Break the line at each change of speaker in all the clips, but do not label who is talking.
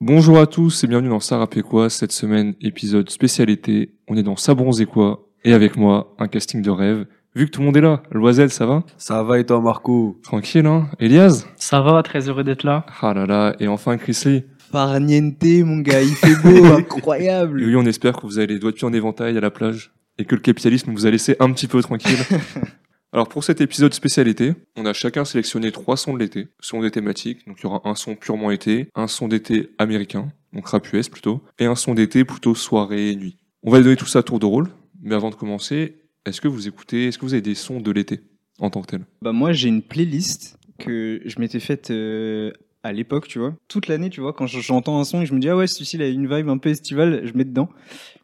Bonjour à tous et bienvenue dans Ça quoi cette semaine épisode spécialité. On est dans Ça bronze et quoi? Et avec moi un casting de rêve. Vu que tout le monde est là, Loisel, ça va?
Ça va et toi Marco?
Tranquille hein? Elias?
Ça va, très heureux d'être là.
Ah là là, et enfin Chris Lee?
Farniente mon gars, il fait beau, incroyable.
Et oui, on espère que vous avez les doigts de pied en éventail à la plage et que le capitalisme vous a laissé un petit peu tranquille. Alors pour cet épisode spécialité, on a chacun sélectionné trois sons de l'été, selon des thématiques. Donc il y aura un son purement été, un son d'été américain, donc rap US plutôt, et un son d'été plutôt soirée et nuit. On va donner tout ça à tour de rôle, mais avant de commencer, est-ce que vous écoutez, est-ce que vous avez des sons de l'été en tant que tel?
Bah moi j'ai une playlist que je m'étais faite euh, à l'époque, tu vois. Toute l'année, tu vois, quand j'entends un son et je me dis ah ouais celui-ci il a une vibe un peu estivale, je mets dedans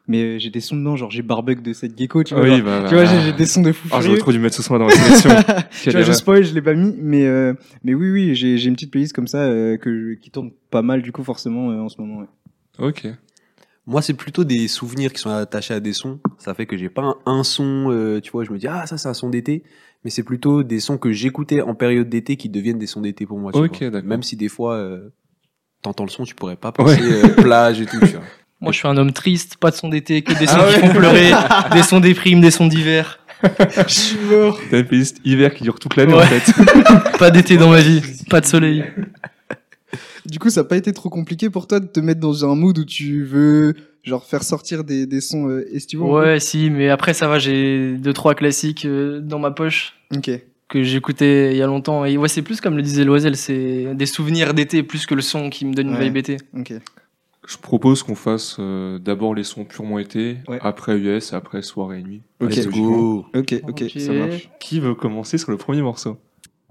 mais euh, j'ai des sons dedans, genre j'ai Barbug de cette gecko, tu vois.
Oui, bah,
tu vois, j'ai des sons de fou.
Ah, j'aurais trop dû mettre ce son dans la sélection.
tu vois, je spoil, je l'ai pas mis, mais euh, mais oui, oui, j'ai une petite playlist comme ça euh, que qui tourne pas mal du coup forcément en ce moment. Ouais.
Ok.
Moi, c'est plutôt des souvenirs qui sont attachés à des sons. Ça fait que j'ai pas un, son, tu vois, je me dis ah ça c'est un son d'été, mais c'est plutôt des sons que j'écoutais en période d'été qui deviennent des sons d'été pour moi. Tu ok, d'accord. Même si des fois t'entends le son, tu pourrais pas penser plage et tout. Tu vois.
Moi, je suis un homme triste, pas de son d'été, que des sons ah qui font pleurer, des sons déprimes, des sons d'hiver.
je suis mort.
T'as une playlist hiver qui dure toute l'année en fait.
pas d'été dans ma vie, pas de soleil.
Du coup, ça n'a pas été trop compliqué pour toi de te mettre dans un mood où tu veux genre faire sortir des, des sons euh, estivaux
Ouais, si, mais après ça va, j'ai deux trois classiques euh, dans ma poche.
Ok.
Que j'écoutais il y a longtemps. Et ouais, c'est plus comme le disait Loisel, c'est des souvenirs d'été plus que le son qui me donne une vibe été.
Ok.
Je propose qu'on fasse euh, d'abord les sons purement été, après US, après soirée et nuit.
Ok, ok, ok, ça marche.
Qui veut commencer sur le premier morceau?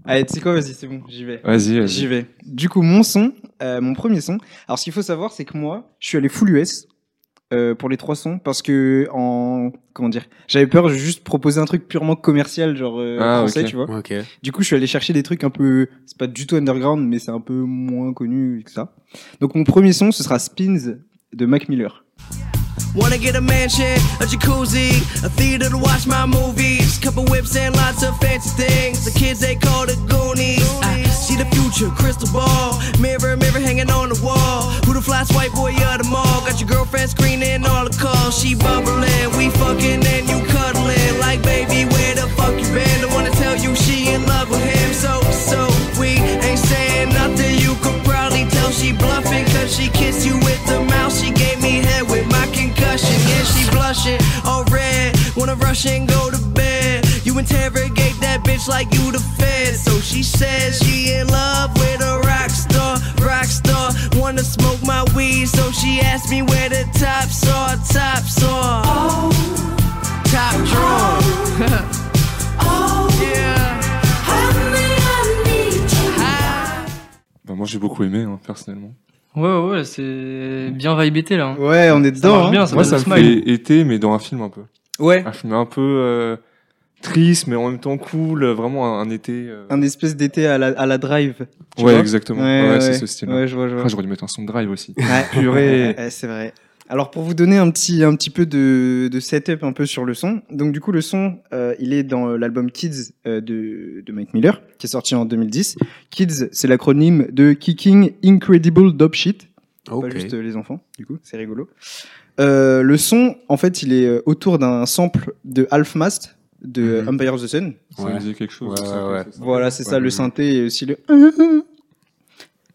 Allez, tu sais quoi, vas-y, c'est bon, j'y vais.
Vas-y, vas-y.
J'y vais. Du coup, mon son, euh, mon premier son. Alors, ce qu'il faut savoir, c'est que moi, je suis allé full US. Euh, pour les trois sons parce que en comment dire j'avais peur de juste proposer un truc purement commercial genre euh, ah, français tu vois. Du coup je suis allé chercher des trucs un peu c'est pas du tout underground mais c'est un peu moins connu que ça. Donc mon premier son ce sera Spins de Mac Miller. Wanna get a mansion, a jacuzzi, a theater to watch my movies, couple whips and lots of fancy things. The kids they call the Goonies. I see the future, crystal ball, mirror, mirror hanging on the wall. Who the flash white boy of the mall? Got your girlfriend screening all the calls. She bubbling, we fucking and you cuddling. Like baby, where the fuck you been? I wanna tell you she in love with him. So, so we ain't saying nothing. You could probably tell she bluffing, cause she kissed you with the mouth. She gave me head with my concussion. Yeah, she blushing, all red. Wanna rush and go to bed. You interrogate that bitch like you the fed. So she says she in love with a rock star, rock star. Wanna smoke my weed, so she asked me where the tops are, tops are. Oh, top drawer. Oh, yeah.
Bah moi j'ai beaucoup aimé hein, personnellement.
Ouais, ouais, c'est bien vibe été là. Hein.
Ouais, on est dedans.
Hein. bien, ça
Moi, ça me fait été, mais dans un film un peu.
Ouais.
Un film un peu euh, triste, mais en même temps cool. Vraiment un, été. Euh...
Un espèce d'été à la, à la drive.
ouais, exactement. Ouais, c'est ce style.
Ouais, je vois, je vois.
j'aurais dû mettre un son de drive aussi.
Ouais, purée. c'est vrai. Alors pour vous donner un petit un petit peu de, de setup un peu sur le son. Donc du coup le son euh, il est dans l'album Kids euh, de de Mike Miller qui est sorti en 2010. Kids c'est l'acronyme de Kicking Incredible Dope Shit. Pas juste euh, les enfants du coup c'est rigolo. Euh, le son en fait il est autour d'un sample de Half Mast de mm Empire of the Sun.
Ça ouais. disait quelque chose.
Ouais, ouais,
voilà c'est ça le synthé et aussi le.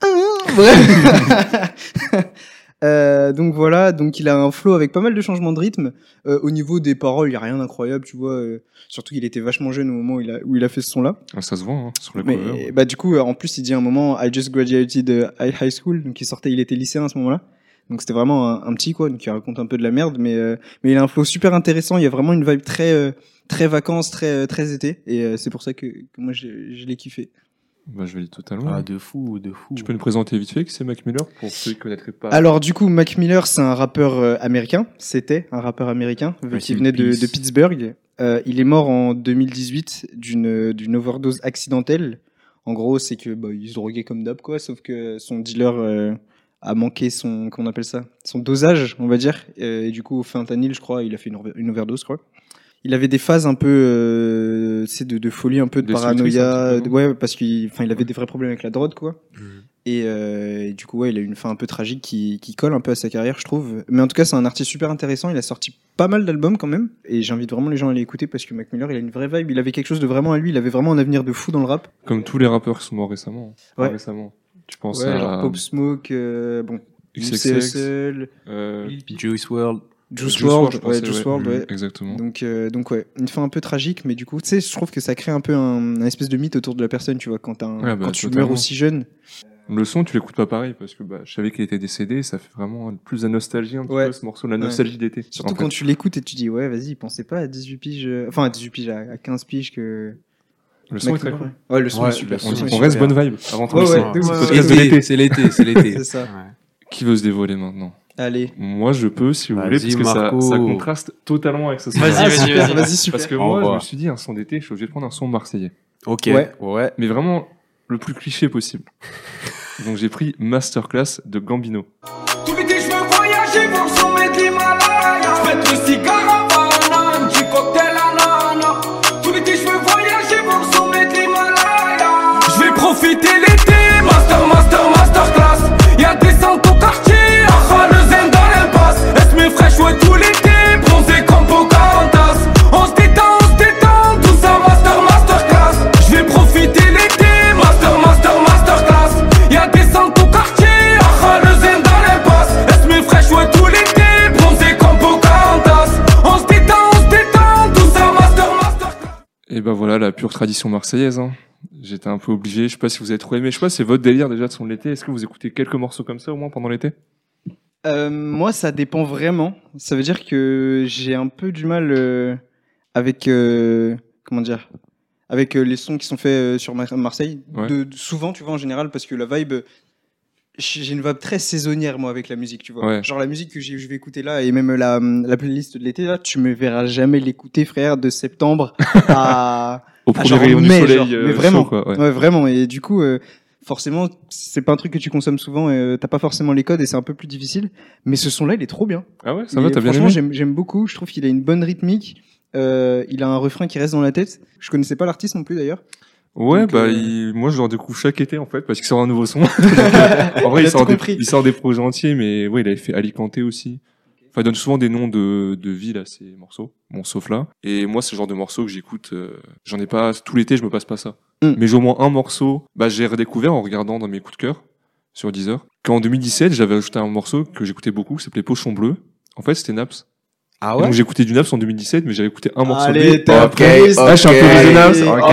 Euh, donc voilà, donc il a un flow avec pas mal de changements de rythme. Euh, au niveau des paroles, il y a rien d'incroyable, tu vois. Euh, surtout qu'il était vachement jeune au moment où il a, où il a fait ce son-là.
Ah, ça se voit hein, sur le
Mais, Bah du coup, en plus, il dit à un moment, I just graduated high school, donc il sortait, il était lycéen à ce moment-là. Donc c'était vraiment un, petit quoi, il raconte un peu de la merde, mais mais il a un flow super intéressant. Il y a vraiment une vibe très très vacances, très très été, et c'est pour ça que, que moi je, je l'ai kiffé.
Bah, je vais totalement.
Ah, de fou, de fou.
Tu peux nous présenter vite fait qui c'est Mac Miller pour ceux qui ne connaîtraient pas
Alors, du coup, Mac Miller, c'est un rappeur euh, américain. C'était un rappeur américain, vu qu'il venait de, de, Pittsburgh. Euh, il est mort en 2018 d'une d'une overdose accidentelle. En gros, c'est que bah, il se droguait comme d'hab, quoi, sauf que son dealer euh, a manqué son, comment on appelle ça, son dosage, on va dire. et du coup, au fentanyl, je crois, il a fait une, une overdose, je crois il avait des phases un peu euh, de, de folie un peu de paranoïa ouais parce qu'il enfin il avait des vrais problèmes avec la drogue quoi mmh. Et, euh, du coup, ouais, il a eu une fin un peu tragique qui, qui, colle un peu à sa carrière, je trouve. Mais en tout cas, c'est un artiste super intéressant. Il a sorti pas mal d'albums quand même. Et j'invite vraiment les gens à l'écouter parce que Mac Miller, il a une vraie vibe. Il avait quelque chose de vraiment à lui. Il avait vraiment un avenir de fou dans le rap.
Comme tous les rappeurs qui sont morts récemment. Ouais. récemment. Tu penses à.
Pop Smoke, euh, bon. XXL,
euh, Juice WRLD.
Juice WRLD, ouais, Juice WRLD, ouais.
Exactement.
Donc, euh, donc ouais, une fin un peu tragique, mais du coup, tu sais, je trouve que ça crée un peu un, espèce de mythe autour de la personne, tu vois, quand, un, bah, quand tu meurs aussi jeune.
Le son, tu l'écoutes pas pareil parce que bah, je savais qu'il était décédé, ça fait vraiment plus de nostalgie un petit peu ce morceau, la nostalgie d'été.
Surtout quand tu l'écoutes et tu dis ouais, vas-y, pensez pas à 18 piges, euh, enfin à 18 piges, à 15 piges que.
Le son est très cool.
Ouais, le son est super.
On, reste bonne vibe avant
de C'est l'été, c'est l'été, c'est l'été.
C'est ça.
Qui veut se dévoiler maintenant
Allez.
Moi, je peux, si vous voulez, parce que ça, ça, contraste totalement avec ce son.
Vas-y, vas-y, vas-y, vas
super.
Parce que moi, je me suis dit, un son d'été, je suis obligé de prendre un son marseillais.
Ok.
Ouais.
ouais.
Mais vraiment, le plus cliché possible. Donc j'ai pris Masterclass de Gambino.
Tout l'été je veux voyager voir son mec l'Himalaya Je pète le cigare
ben voilà la pure tradition marseillaise hein. J'étais un peu obligé. Je sais pas si vous avez trop aimé. Je sais pas, c'est votre délire déjà de son de l'été. Est-ce que vous écoutez quelques morceaux comme ça au moins pendant l'été?
Euh, Moi, ça dépend vraiment. Ça veut dire que j'ai un peu du mal euh, avec euh, comment dire, avec les sons qui sont faits sur Marseille. De, souvent, tu vois, en général, parce que la vibe. J'ai une vibe très saisonnière, moi, avec la musique, tu vois. Genre, la musique que je vais écouter là, et même la, la playlist de l'été, là, tu me verras jamais l'écouter, frère, de septembre à,
au premier rayon du soleil.
Euh, mais vraiment, quoi, ouais. vraiment. Et du coup, euh, forcément, c'est pas un truc que tu consommes souvent. et euh, T'as pas forcément les codes et c'est un peu plus difficile. Mais ce son-là, il est trop bien.
Ah ouais, ça va, t'as bien.
Franchement, j'aime beaucoup. Je trouve qu'il a une bonne rythmique. Euh, il a un refrain qui reste dans la tête. Je connaissais pas l'artiste non plus d'ailleurs.
Ouais, bah, il... moi je le découvre chaque été en fait parce qu'il sort un nouveau son. en vrai, il, sort des... il, sort des, projets entiers, mais ouais, il avait fait Alicante aussi. Enfin, il donne souvent des noms de, de villes à ces morceaux, bon, sauf là. Et moi, c'est le genre de morceau que j'écoute. Euh, j'en ai pas tout l'été, je me passe pas ça. Mm. Mais j'ai au moins un morceau. Bah, j'ai redécouvert en regardant dans mes coups de cœur sur Deezer. Qu'en 2017, j'avais ajouté un morceau que j'écoutais beaucoup, qui s'appelait Pochon Bleu. En fait, c'était Naps.
Ah ouais.
Donc j'ai écouté du Naps en 2017, mais j'avais écouté un morceau.
Allez,
t'es
après,
là, je suis un peu raisonnable.
Ok,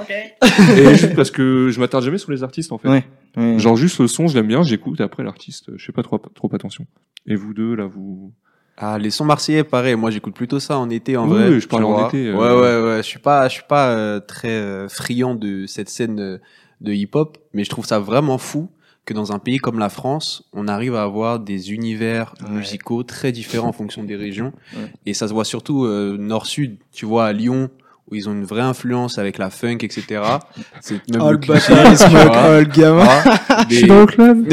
ok,
ok. Et juste parce que je m'attarde jamais sur les artistes en fait.
Ouais.
Genre juste le son, je l'aime bien, j'écoute. Après l'artiste, je fais pas trop trop attention. Et vous deux là, vous.
Ah, les sons marseillais, pareil. Moi, j'écoute plutôt ça en été, en vrai.
Oui, je parle en été.
Euh... Ouais, ouais, ouais. Je suis pas, je suis pas euh, très euh, friand de cette scène euh, de hip-hop, mais je trouve ça vraiment fou que dans un pays comme la France, on arrive à avoir des univers ouais. musicaux très différents en fonction des régions. Ouais. Et ça se voit surtout euh, nord-sud. Tu vois, à Lyon, où ils ont une vraie influence avec la funk, etc.
C'est même oh, le cliché, oh, le gamin.
Ah, des... Je suis dans le club.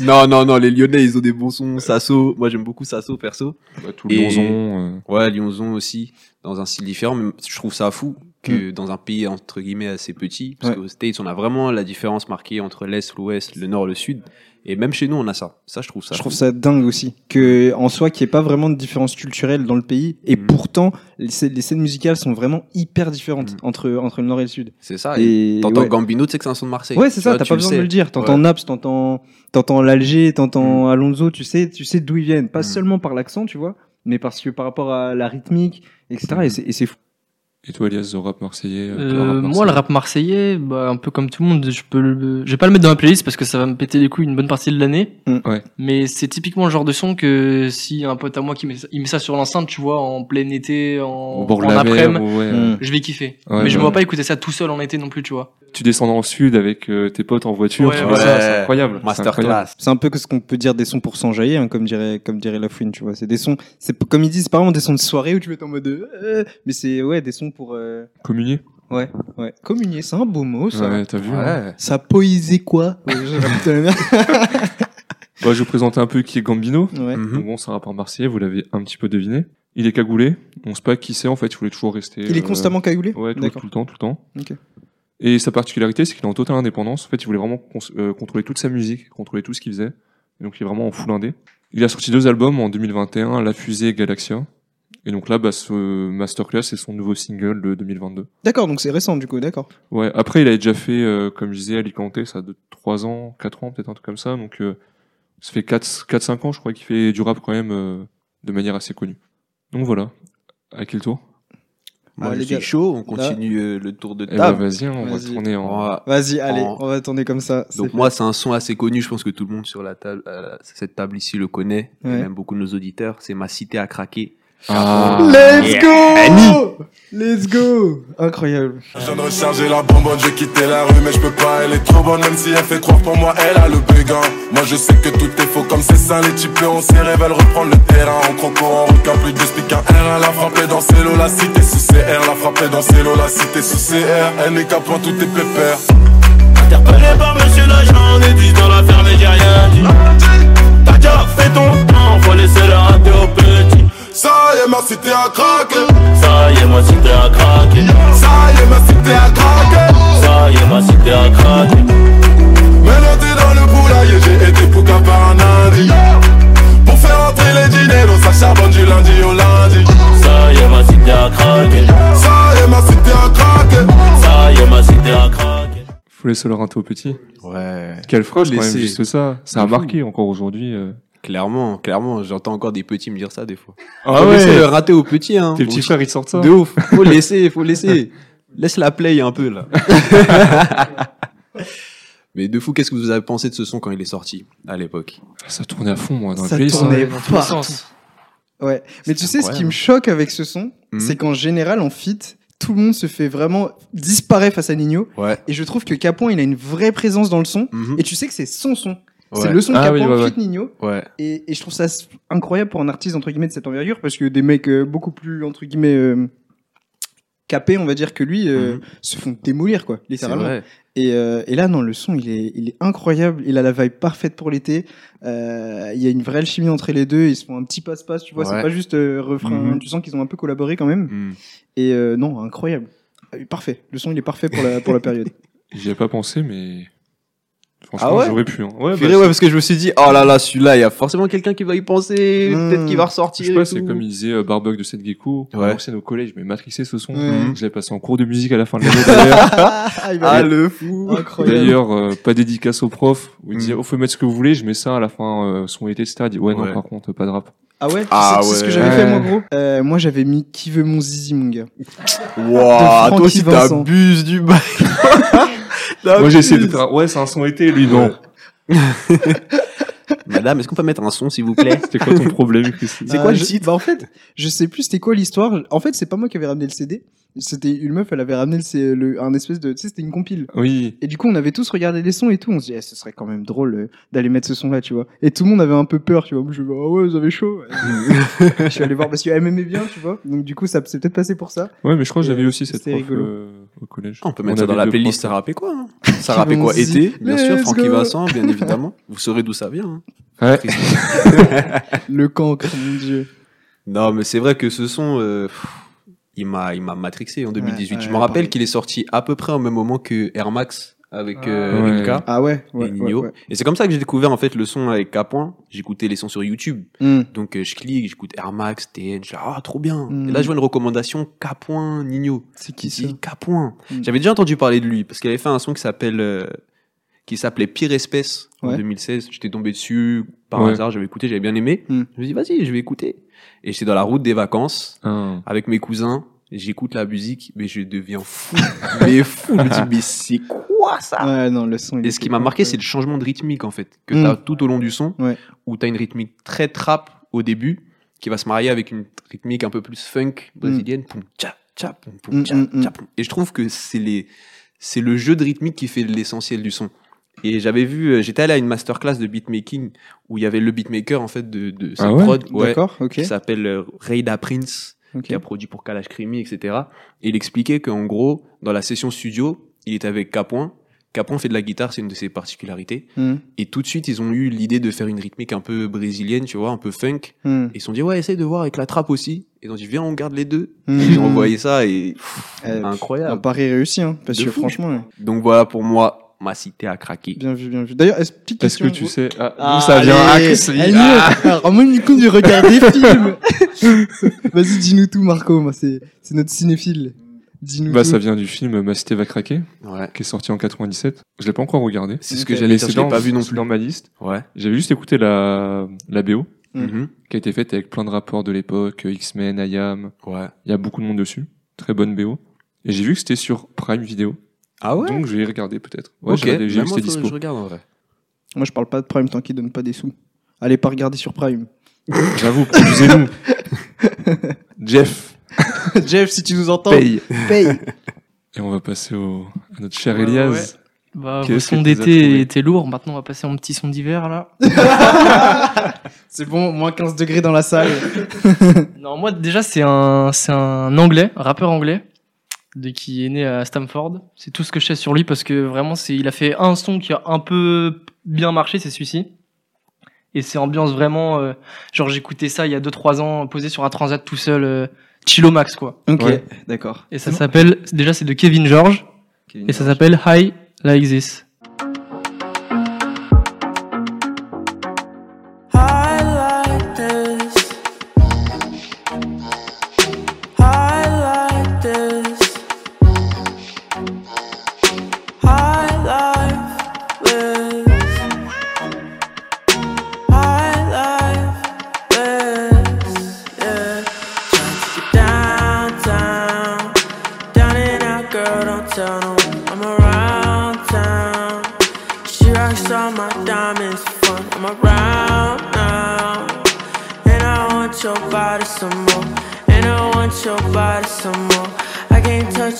non, non, non, les Lyonnais, ils ont des bons sons. Sasso, moi j'aime beaucoup Sasso, perso.
Bah, tout Lyonzon. Euh...
Ouais, Lyonzon aussi, dans un style différent. Mais je trouve ça fou que mm. dans un pays entre guillemets assez petit, parce ouais. qu'aux States, on a vraiment la différence marquée entre l'Est, l'Ouest, le Nord, le Sud. Et même chez nous, on a ça. Ça, je trouve ça.
Je trouve ça dingue aussi. Que, en soi, qu'il n'y ait pas vraiment de différence culturelle dans le pays. Et mmh. pourtant, les, les, scènes musicales sont vraiment hyper différentes mmh. entre, entre le Nord et le Sud.
C'est ça. Et t'entends ouais. Gambino, tu sais que c'est un son de Marseille.
Ouais, c'est ça. T'as pas besoin sais. de le dire. T'entends ouais. Naps, t'entends, t'entends l'Alger, t'entends mmh. Alonso. Tu sais, tu sais d'où ils viennent. Pas seulement par l'accent, tu vois, mais parce que par rapport à la rythmique, etc. Et c'est fou.
Et toi, Elias, le rap marseillais,
euh, euh, rap marseillais Moi, le rap marseillais, bah, un peu comme tout le monde, je peux le... je vais pas le mettre dans ma playlist parce que ça va me péter les couilles une bonne partie de l'année.
Mm. Ouais.
Mais c'est typiquement le genre de son que si un pote à moi qui met ça, il met ça sur l'enceinte, tu vois, en plein été, en, en après-midi,
ouais,
mm. je vais kiffer. Ouais, mais je me vois pas écouter ça tout seul en été non plus, tu vois.
Tu descends dans le sud avec euh, tes potes en voiture, tu vois ça, c'est incroyable.
Masterclass.
C'est un peu ce qu'on peut dire des sons pour s'enjailler, hein, comme dirait, comme dirait la fouine, tu vois. C'est des sons, c'est comme ils disent, c'est pas vraiment des sons de soirée où tu être en mode, euh, mais c'est, ouais, des sons pour, euh...
Communier.
Ouais, ouais. Communier, c'est un beau mot, ça.
Ouais, t'as vu.
Ouais. Hein. Ça poésie quoi?
Bah, Je vais vous présenter un peu qui est Gambino.
Ouais.
Mm -hmm. Bon, c'est un rappeur marseillais, vous l'avez un petit peu deviné. Il est cagoulé. On sait pas qui c'est en fait, il voulait toujours rester.
Il est constamment cagoulé?
Ouais, tout, tout, le temps, tout le temps.
Ok.
Et sa particularité, c'est qu'il est en totale indépendance. En fait, il voulait vraiment euh, contrôler toute sa musique, contrôler tout ce qu'il faisait. Et donc, il est vraiment en full indé. Il a sorti deux albums en 2021, La Fusée et Galaxia. Et donc là, bah, ce Masterclass, c'est son nouveau single de 2022.
D'accord, donc c'est récent du coup, d'accord.
Ouais, après, il a déjà fait, euh, comme je disais, Alicante, ça de 3 ans, 4 ans, peut-être un truc comme ça. Donc, euh, ça fait 4-5 ans, je crois, qu'il fait du rap quand même euh, de manière assez connue. Donc voilà. À quel tour
moi, je suis chaud, on continue euh, le tour de
eh ben, table. vas-y, on va tourner en.
Vas-y, allez, on va tourner comme ça.
Donc moi, c'est un son assez connu. Je pense que tout le monde sur la table, euh, cette table ici le connaît, et même beaucoup de nos auditeurs. C'est ma cité à craquer.
Ah. Let's go Let's go Incroyable.
Je viens de recharger la bonbonne, j'ai quitté la rue, mais je peux pas, elle est trop bonne, même si elle fait croire pour moi, elle a le béguin. Moi je sais que tout est faux, comme c'est ça, les types on s'y veulent reprendre le terrain. En croco, en requin, plus de speak un R, elle a frappé dans ses lots, la cité sous CR, la frappé dans ses lots, la cité sous CR. Elle n'est qu'à point, tout est pépère.
Interpellé
craqué.
Faut laisser le rinter au petit.
Ouais.
Quelle phrase, quand même, juste ça. Ça a marqué encore aujourd'hui. Euh.
Clairement, clairement, j'entends encore des petits me dire ça des fois. Ah ouais. Laisser le rater au petit, hein.
Tes petits frères, ils sortent ça.
De ouf. Faut laisser, faut laisser. Laisse la play un peu, là. Mais de fou, qu'est-ce que vous avez pensé de ce son quand il est sorti, à l'époque?
Ça tournait à fond, moi, dans
ça
le
Ça tournait dans tous les sens. Ouais. Mais tu sais, ce qui me choque avec ce son, mhm. c'est qu'en général, en fit, tout le monde se fait vraiment disparaître face à Nino.
Ouais.
Et je trouve que Capon, il a une vraie présence dans le son. Mhm. Et tu sais que c'est son son. C'est le son ah, oui, ouais, Nino.
Ouais.
Et, et, je trouve ça incroyable pour un artiste entre guillemets de cette envergure parce que des mecs euh, beaucoup plus entre guillemets euh, capés, on va dire que lui, euh, mhm. se font démolir quoi, littéralement. Et, euh, et, là non, le son il est, il est incroyable. Il a la vibe parfaite pour l'été. Euh, il y a une vraie alchimie entre les deux. Ils se font un petit passe-passe, tu vois. C'est pas juste refrain. Mhm. Tu sens qu'ils ont un peu collaboré quand même. Et non, incroyable. Parfait. Le son il est parfait pour la pour la période.
J'y ai pas pensé, mais Franchement, ah j'aurais pu. Hein.
Ouais, bah, ouais, parce que je me suis dit, oh là là, celui-là, il y a forcément quelqu'un qui va y penser, peut-être qu'il va ressortir.
Je sais pas, c'est comme il disait euh, Barbug de Seth Gecko. Ouais. C'est au collège, mais matrixé ce son. Mmh. Je l'ai passé en cours de musique à la fin de l'année d'ailleurs.
ah, ah le fou.
D'ailleurs, euh, pas dédicace au prof, où il disait, oh, faut mettre ce que vous voulez, je mets ça à la fin, euh, son été, etc. Il dit, ouais, non, par contre, pas de rap.
Ah ouais ah C'est ce que j'avais fait moi gros? Euh, moi j'avais mis qui veut mon zizi mon gars.
Waouh, toi aussi t'abuses du bail.
moi j'ai essayé de faire ouais, c'est un son été lui non.
Madame, est-ce qu'on peut mettre un son, s'il vous plaît?
C'était quoi ton problème,
C'est quoi le site bah, En fait, je sais plus c'était quoi l'histoire. En fait, c'est pas moi qui avais ramené le CD. C'était une meuf, elle avait ramené le, le un espèce de, tu sais, c'était une compile.
Oui.
Et du coup, on avait tous regardé les sons et tout. On se dit, eh, ce serait quand même drôle euh, d'aller mettre ce son-là, tu vois. Et tout le monde avait un peu peur, tu vois. Moi, je me ah ouais, vous avez chaud. je suis allé voir parce qu'elle m'aimait bien, tu vois. Donc du coup, ça c'est peut-être passé pour ça.
Ouais, mais je crois que j'avais aussi cette prof. Euh, au collège.
on peut mettre ça dans la playlist. Ça rappait quoi hein Ça rappait quoi Été, bien sûr. Francky Vincent, bien évidemment. Vous saurez d'où ça vient. Hein.
Ouais.
le cancre, mon dieu.
Non, mais c'est vrai que ce son, euh, il m'a, il m'a matrixé en 2018. je me rappelle qu'il est sorti à peu près au même moment que Air Max avec ah, euh,
Ah ouais,
et Nino. Et c'est comme ça que j'ai découvert en fait le son avec K. J'écoutais les sons sur YouTube. Hmm. Donc euh, je clique, j'écoute Air Max, TN, je dis ah trop bien. Et là je vois une recommandation K. Nino.
C'est qui ça
K. Hmm. J'avais déjà entendu parler de lui parce qu'il avait fait un son qui s'appelle qui s'appelait Pire Espèce en 2016. J'étais tombé dessus par hasard, j'avais écouté, j'avais bien aimé. Hmm. Je me suis dit, vas-y, je vais écouter. Et j'étais dans la route des vacances ah. avec mes cousins. J'écoute la musique, mais je deviens fou. mais fou. Je me dis, mais c'est quoi ça?
Ouais, non, le son,
Et ce qui m'a marqué, c'est le changement de rythmique, en fait, que tu as hmm. tout au long du son, où tu as une rythmique très trap au début, qui va se marier avec une rythmique un peu plus funk brésilienne. Tcha, tcha, poum, tcha, tcha, Et je trouve que c'est les, c'est le jeu de rythmique qui fait l'essentiel du son. Et j'avais vu, euh, j'étais allé à une masterclass de beatmaking où il y avait le beatmaker en fait de, de
ah prod, ouais,
qui s'appelle euh, Rayda Prince, qui a produit pour Kalash Krimi, etc. Et il expliquait qu'en gros, dans la session studio, il était avec K. Capron fait de la guitare, c'est une de ses particularités.
Hmm.
Et tout de suite, ils ont eu l'idée de faire une rythmique un peu brésilienne, tu vois, un peu funk.
Hmm.
Et ils se sont dit, ouais, essaye de voir avec la trappe aussi. Et ils ont dit, viens, on garde les deux.
Hmm.
Et ils ont envoyé ça et
Euh, Un
incroyable.
pari réussi, hein, parce
De
que
fou.
franchement, ouais.
Donc voilà, pour moi, ma cité a craqué.
bien vu, bien vu. D'ailleurs, est-ce- petite
Est-ce
question.
que tu sais ah,
Ah,
d'où ça vient? Ah,
allez,
Lee.
allez,
Ah.
ah, Ramon du coup de regarder film. Vas-y, dis-nous tout, Marco. Moi, c'est c'est notre cinéphile. Dis-nous
Bah,
tout.
ça vient du film Ma cité va craquer,
Ouais.
qui est sorti en 97. Je l'ai pas encore regardé.
C'est ce
Ok.
que
Mais
j'allais dire,
c'est
je l'ai
dans,
pas vu non
c'est
plus.
dans ma liste.
Ouais.
J'avais juste écouté la, la BO,
Mm.
Mhm.
qui a été faite avec plein de rappeurs de l'époque, euh, X-Men, IAM.
Ouais.
Il y a beaucoup de monde dessus. Très bonne BO. Et j'ai vu que c'était sur Prime Video.
Ah ouais?
Donc, je vais y regarder peut-être. Ouais,
ok.
j'ai regardé- j'ai
Même
vu que
moi,
c'était
faudrait que
dispo.
Je regarde en vrai.
Moi, je parle pas de Prime tant qu'ils donnent pas des sous. Allez pas regarder sur Prime.
J'avoue, produisez-nous. Jeff,
Jeff, si tu nous entends,
paye.
paye.
Et on va passer au, à notre cher
Ouais,
Elias.
ouais. Bah, vos
Qu'est-ce que
sons
tu as trouvé
d'été étaient lourds. Maintenant, on va passer en petit son d'hiver, là.
C'est bon, moins 15 degrés dans la salle.
non, moi, déjà, c'est un, c'est un anglais, un rappeur anglais, de, qui est né à Stamford. C'est tout ce que je sais sur lui parce que vraiment, c'est, il a fait un son qui a un peu bien marché, c'est celui-ci. Et c'est ambiance vraiment, euh, genre, j'écoutais ça il y a 2-3 ans, posé sur un transat tout seul, euh, chillo max, quoi.
Ok,
Ouais.
d'accord.
Et ça s'appelle, déjà, c'est de Kevin George, et ça s'appelle High Like This.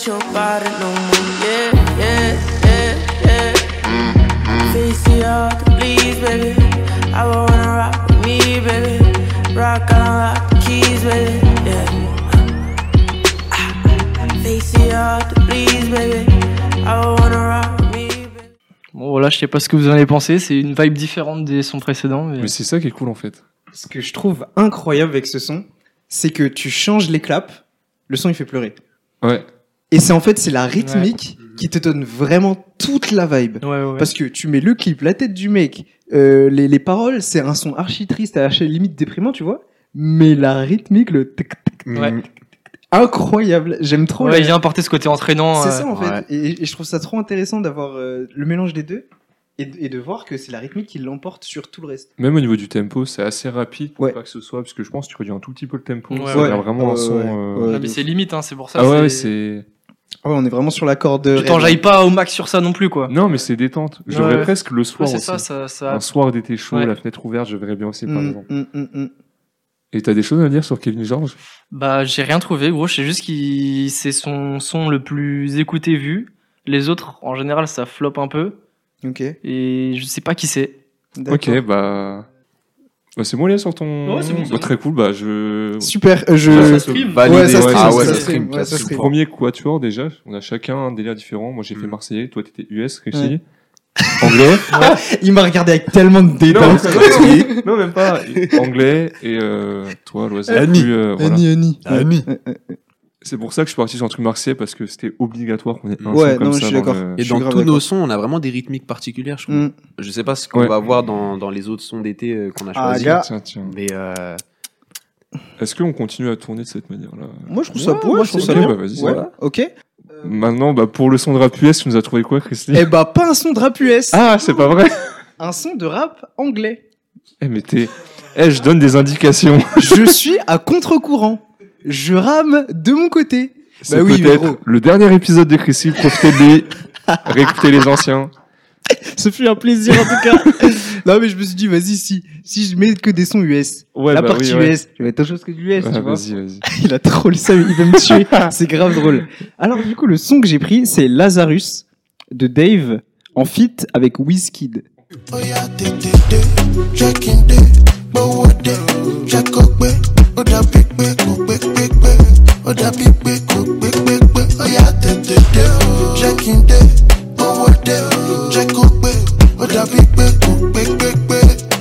Your body no more. Yeah, yeah, yeah, yeah. Face all the please, baby. I wanna rock with me, baby. Rock, I rock the keys, baby. Yeah. Face all the please, baby. I wanna rock with me, baby.
Bon, voilà, je sais pas ce que vous en avez pensé. C'est une vibe différente des sons précédents. Mais...
Mais c'est ça qui est cool en fait.
Ce que je trouve incroyable avec ce son, c'est que tu changes les claps, le son il fait pleurer.
Ouais.
Et c'est en fait, c'est la rythmique qui te donne vraiment toute la vibe.
Ouais, ouais, ouais.
Parce que tu mets le clip, la tête du mec, euh, les, les paroles, c'est un son archi triste, à la limite déprimant, tu vois. Mais la rythmique, le tic, tic,
Ouais.
incroyable. J'aime trop.
Ouais,
la-
il vient apporter ce côté entraînant.
C'est
euh,
ça en fait.
ouais.
Et, et je trouve ça trop intéressant d'avoir euh, le mélange des deux et, de- et de voir que c'est la rythmique qui l'emporte sur tout le reste.
Même au niveau du tempo, c'est assez rapide pour
Ouais.
pas que ce soit, parce que je pense que tu réduis un tout petit peu le tempo.
Ouais,
ça
ouais.
a vraiment
Ouais,
un son.
ouais,
euh,
ouais.
Mais c'est limite, hein, c'est pour ça.
Ah ouais, ouais,
c'est-
ouais, on est vraiment sur la corde.
Tu t'enjailles pas au max sur ça non plus, quoi.
Non, mais c'est détente. Je
Ouais,
verrais
ouais.
presque le
Ouais,
soir
c'est
aussi.
ça, ça, ça.
Un soir d'été chaud,
Ouais.
la fenêtre ouverte, je verrais bien aussi, par
Mm,
exemple.
mm, mm, mm.
Et t'as des choses à dire sur Kevin George?
Bah, j'ai rien trouvé, gros. Je sais juste qu'il c'est son son le plus écouté vu. Les autres, en général, ça floppe un peu.
Ok.
Et je sais pas qui c'est.
d'accord.
Ok, bah. Bah c'est bon, là, sur ton.
Ouais, c'est bon, c'est
Bah,
bon.
très cool, bah je.
Super. euh, je.
Ça, ça stream.
Validé.
Ouais, ça stream,
ah ouais, ça stream.
ouais, ça
Le
stream.
premier quatuor déjà, on a chacun un délire différent. Moi j'ai fait
Mm.
Marseillais, toi t'étais US, Russie.
Ouais.
Anglais
Il m'a regardé avec tellement de dédain.
non, non, même pas. Anglais et euh, toi, l'oiseau.
Annie.
plus, euh, voilà.
Annie, Annie.
Annie.
C'est pour ça que je suis parti sur un truc marseillais parce que c'était obligatoire qu'on ait un
Ouais,
son comme
non, je suis d'accord.
le-
Et
Je
dans tous nos sons, on a vraiment des rythmiques particulières, je trouve.
Mm.
Je sais pas ce qu'on
Ouais.
va voir dans, dans les autres sons d'été euh, qu'on a
Ah,
choisis.
gars.
Tiens, tiens.
Mais euh,
Est-ce qu'on continue à tourner de cette manière-là?
Moi, je trouve ça
Ouais,
beau.
moi,
je trouve ça
Ok,
bien.
bah vas-y.
Ouais.
voilà.
Ok.
Maintenant, bah, pour le son de rap US, tu nous as trouvé quoi, Christy
Eh bah, pas un son de rap US.
Ah, c'est pas vrai
Un son de rap anglais.
Eh, mais t'es. Eh, je donne des indications.
Je suis à contre-courant. Je rame de mon côté.
C'est
oui, mais
peut-être
gros.
le dernier épisode de Christy. Profitez de lui. Réécoutez les anciens.
Ce fut un plaisir en tout cas. non mais je me suis dit vas-y si si je mets que des sons US,
Ouais,
la
bah
partie
oui, ouais.
US, je vais mettre autre chose que du US,
Ouais,
tu vois.
vas-y, vas-y.
Il a trop ça, il va me tuer. C'est grave drôle. Alors du coup le son que j'ai pris c'est Lazarus de Dave en feat avec Wizkid.
ọjà bí pé kò pé pé pé ó tètè dé o jẹ́ kí n dé owó dé o jẹ́ kó pé ọjà bí pé kò pé pé pé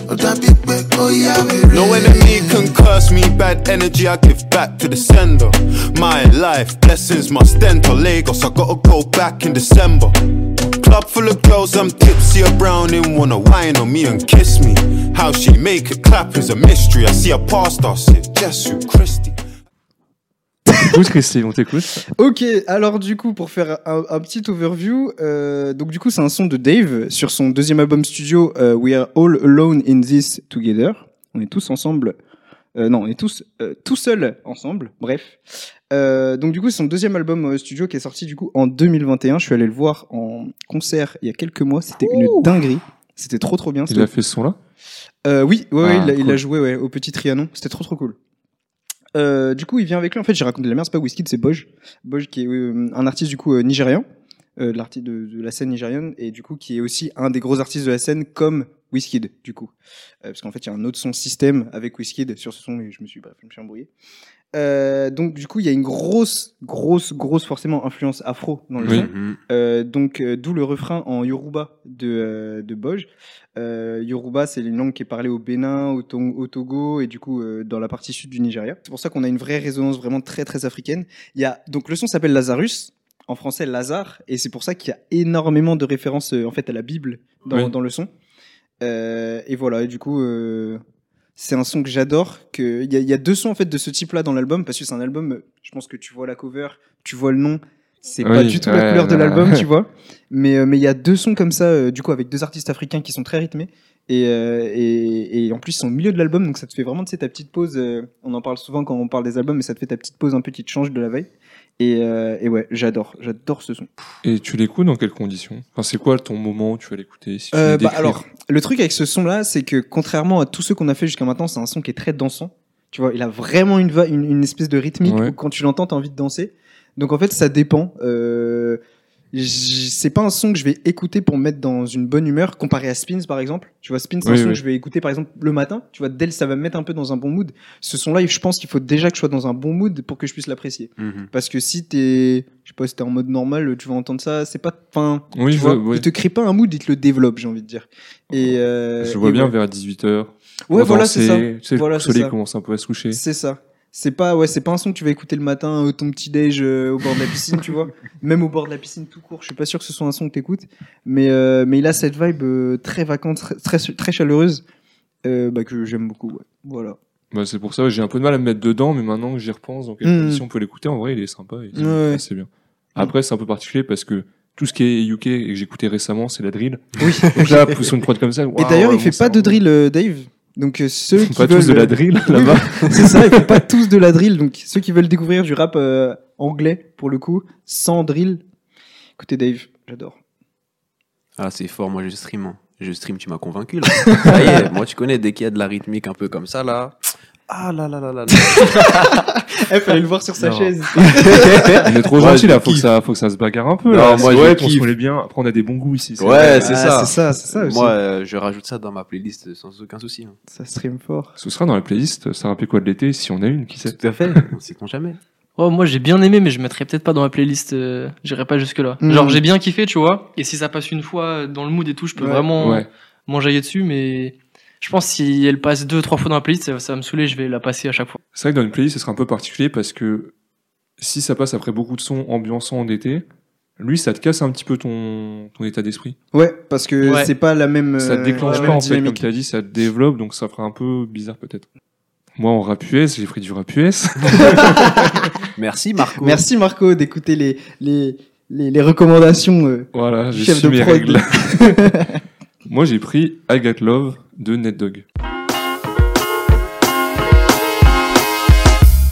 ọjà bí pé ó rere. No enemy can curse me, bad
energy I give back to the sender. My life, blessings must end enter Lagos, I gotta go back in December. Club full of girls, I'm tipsy, a browning wanna whine on me and kiss me. How she make it clap is a mystery. I see a pastor, us, it's Jesu Christie.
Écoute, Christy, on t'écoute.
Ok, alors du coup, pour faire un, un petit overview, euh, donc du coup, c'est un son de Dave sur son deuxième album studio, euh, We Are All Alone in This Together. On est tous ensemble. Euh, non, on est tous euh, tout seuls ensemble. Bref. Euh, donc du coup, c'est son deuxième album euh, studio qui est sorti du coup en 2021. Je suis allé le voir en concert il y a quelques mois. C'était une dinguerie. C'était trop trop bien.
Il a fait ce son-là?
Euh, oui, ouais, ouais,
Ah,
il, a, il a
cool.
joué ouais, au petit Trianon. C'était trop trop cool. Euh, du coup, il vient avec lui. En fait, j'ai raconté la merde. C'est pas Wizkid, c'est Boj. Boj qui est euh, un artiste du coup euh, nigérian, de, de, la scène nigériane, et du coup qui est aussi un des gros artistes de la scène comme Wizkid du coup. Parce qu'en fait, il y a un autre son système avec Wizkid sur ce son et je me suis, bref, je me suis embrouillé. Euh, donc du coup, il y a une grosse, grosse, grosse forcément influence afro dans le
Oui.
son. Euh, donc, euh, d'où le refrain en Yoruba de, de Boj. Yoruba, c'est une langue qui est parlée au Bénin, au, Tong- au Togo et du coup dans la partie sud du Nigeria. C'est pour ça qu'on a une vraie résonance vraiment très très africaine. Il y a donc le son s'appelle Lazarus, en français Lazare, et c'est pour ça qu'il y a énormément de références en fait à la Bible dans,
Oui.
dans le son. Et voilà, et du coup. C'est un son que j'adore. Que il y, a- il y a deux sons en fait de ce type-là dans l'album parce que c'est un album. Je pense que tu vois la cover, tu vois le nom. C'est pas du tout
ouais,
la couleur de l'album, tu vois. Mais euh, mais il y a deux sons comme ça, euh, du coup avec deux artistes africains qui sont très rythmés et euh, et, et en plus ils sont au milieu de l'album, donc ça te fait vraiment tu sais ta petite pause. on en parle souvent quand on parle des albums, mais ça te fait ta petite pause un peu qui te change de la veille. Et, euh, et ouais, j'adore, j'adore ce son.
Et tu l'écoutes dans quelles conditions? Enfin, c'est quoi ton moment où tu vas l'écouter si
Euh, bah alors, le truc avec ce son-là, c'est que contrairement à tous ceux qu'on a fait jusqu'à maintenant, c'est un son qui est très dansant. Tu vois, il a vraiment une, va- une, une espèce de rythmique
Ouais.
où quand tu l'entends, t'as envie de danser. Donc en fait, ça dépend. Euh, c'est pas un son que je vais écouter pour me mettre dans une bonne humeur, comparé à Spins par exemple. Tu vois, Spins, c'est un son
oui.
que je vais écouter par exemple le matin. Tu vois, dès ça va me mettre un peu dans un bon mood. Ce son-là, je pense qu'il faut déjà que je sois dans un bon mood pour que je puisse l'apprécier.
Mhm.
Parce que si t'es, je sais pas, si t'es en mode normal, tu vas entendre ça, c'est pas, enfin,
Oui,
tu vois,
ouais.
il te crée pas un mood, il te le développe, j'ai envie de dire. Et euh,
Je vois
et
bien
ouais.
vers 18h.
Ouais, voilà, c'est ça. Voilà,
le
c'est
soleil
ça.
commence un peu à se coucher.
C'est ça. C'est pas, ouais, c'est pas un son que tu vas écouter le matin, euh, ton petit déj euh, au bord de la piscine, tu vois. Même au bord de la piscine tout court, je suis pas sûr que ce soit un son que t'écoutes, mais euh, mais il a cette vibe euh, très vacante, très très, chaleureuse, bah, que j'aime beaucoup. Ouais. Voilà.
Bah, c'est pour ça que j'ai un peu de mal à me mettre dedans, mais maintenant que j'y repense, dans quelles
Mm.
conditions on peut l'écouter, en vrai, il est sympa. c'est-
Ouais.
Bien. Après, c'est un peu particulier parce que tout ce qui est UK et que j'écoutais récemment, c'est la drill.
Oui.
Donc là, sur une prod comme ça.
Et d'ailleurs, il fait pas de drill, Dave. Donc euh, ceux qui
Pas
veulent
tous de la drill là-bas.
c'est ça, ils font pas tous de la drill. Donc ceux qui veulent découvrir du rap euh, anglais pour le coup, sans drill, écoutez Dave, j'adore.
Ah, c'est fort, moi je stream. hein. Je stream, tu m'as convaincu là. ça y est, moi tu connais, dès qu'il y a de la rythmique un peu comme ça là. Ah là là là là là.
Eh, fallait le voir sur sa
Non.
chaise.
On est trop
Moi,
gentil
je
là, faut que
kiffe.
ça, faut que ça se bagarre un peu.
Non,
là.
moi, je
se connaît bien. Après, on a des bons goûts ici. c'est
Ouais, c'est
Ah,
ça.
C'est ça, c'est ça aussi.
Moi, euh, je rajoute ça dans ma playlist sans aucun souci. hein.
Ça stream fort.
Ce sera dans la playlist. Ça rappelle quoi de l'été si on a une, qui sait?
Tout à fait. On sait qu'on jamais.
Oh, moi j'ai bien aimé, mais je mettrais peut-être pas dans ma playlist. euh, J'irai pas jusque là.
Mm.
Genre j'ai bien kiffé, tu vois. Et si ça passe une fois dans le mood et tout, je peux
Ouais.
vraiment
Ouais.
m'enjailler dessus. Mais je pense si elle passe deux, trois fois dans la playlist, ça, ça va me saouler. Je vais la passer à chaque fois.
C'est vrai que dans une playlist, ce sera un peu particulier parce que si ça passe après beaucoup de sons ambiançants en été, lui, ça te casse un petit peu ton, ton état d'esprit.
Ouais, parce que
Ouais.
c'est pas la même.
ça te
euh,
déclenche
la
pas
même
en fait, comme tu as dit, ça te développe, donc ça fera un peu bizarre peut-être. Moi, en rap US, j'ai pris du rap US.
Merci Marco.
Merci Marco d'écouter les, les, les, les recommandations. euh.
voilà, j'ai
Chef
su
de
mes
prod.
règles. Moi, j'ai pris I Got Love de Ned Dog.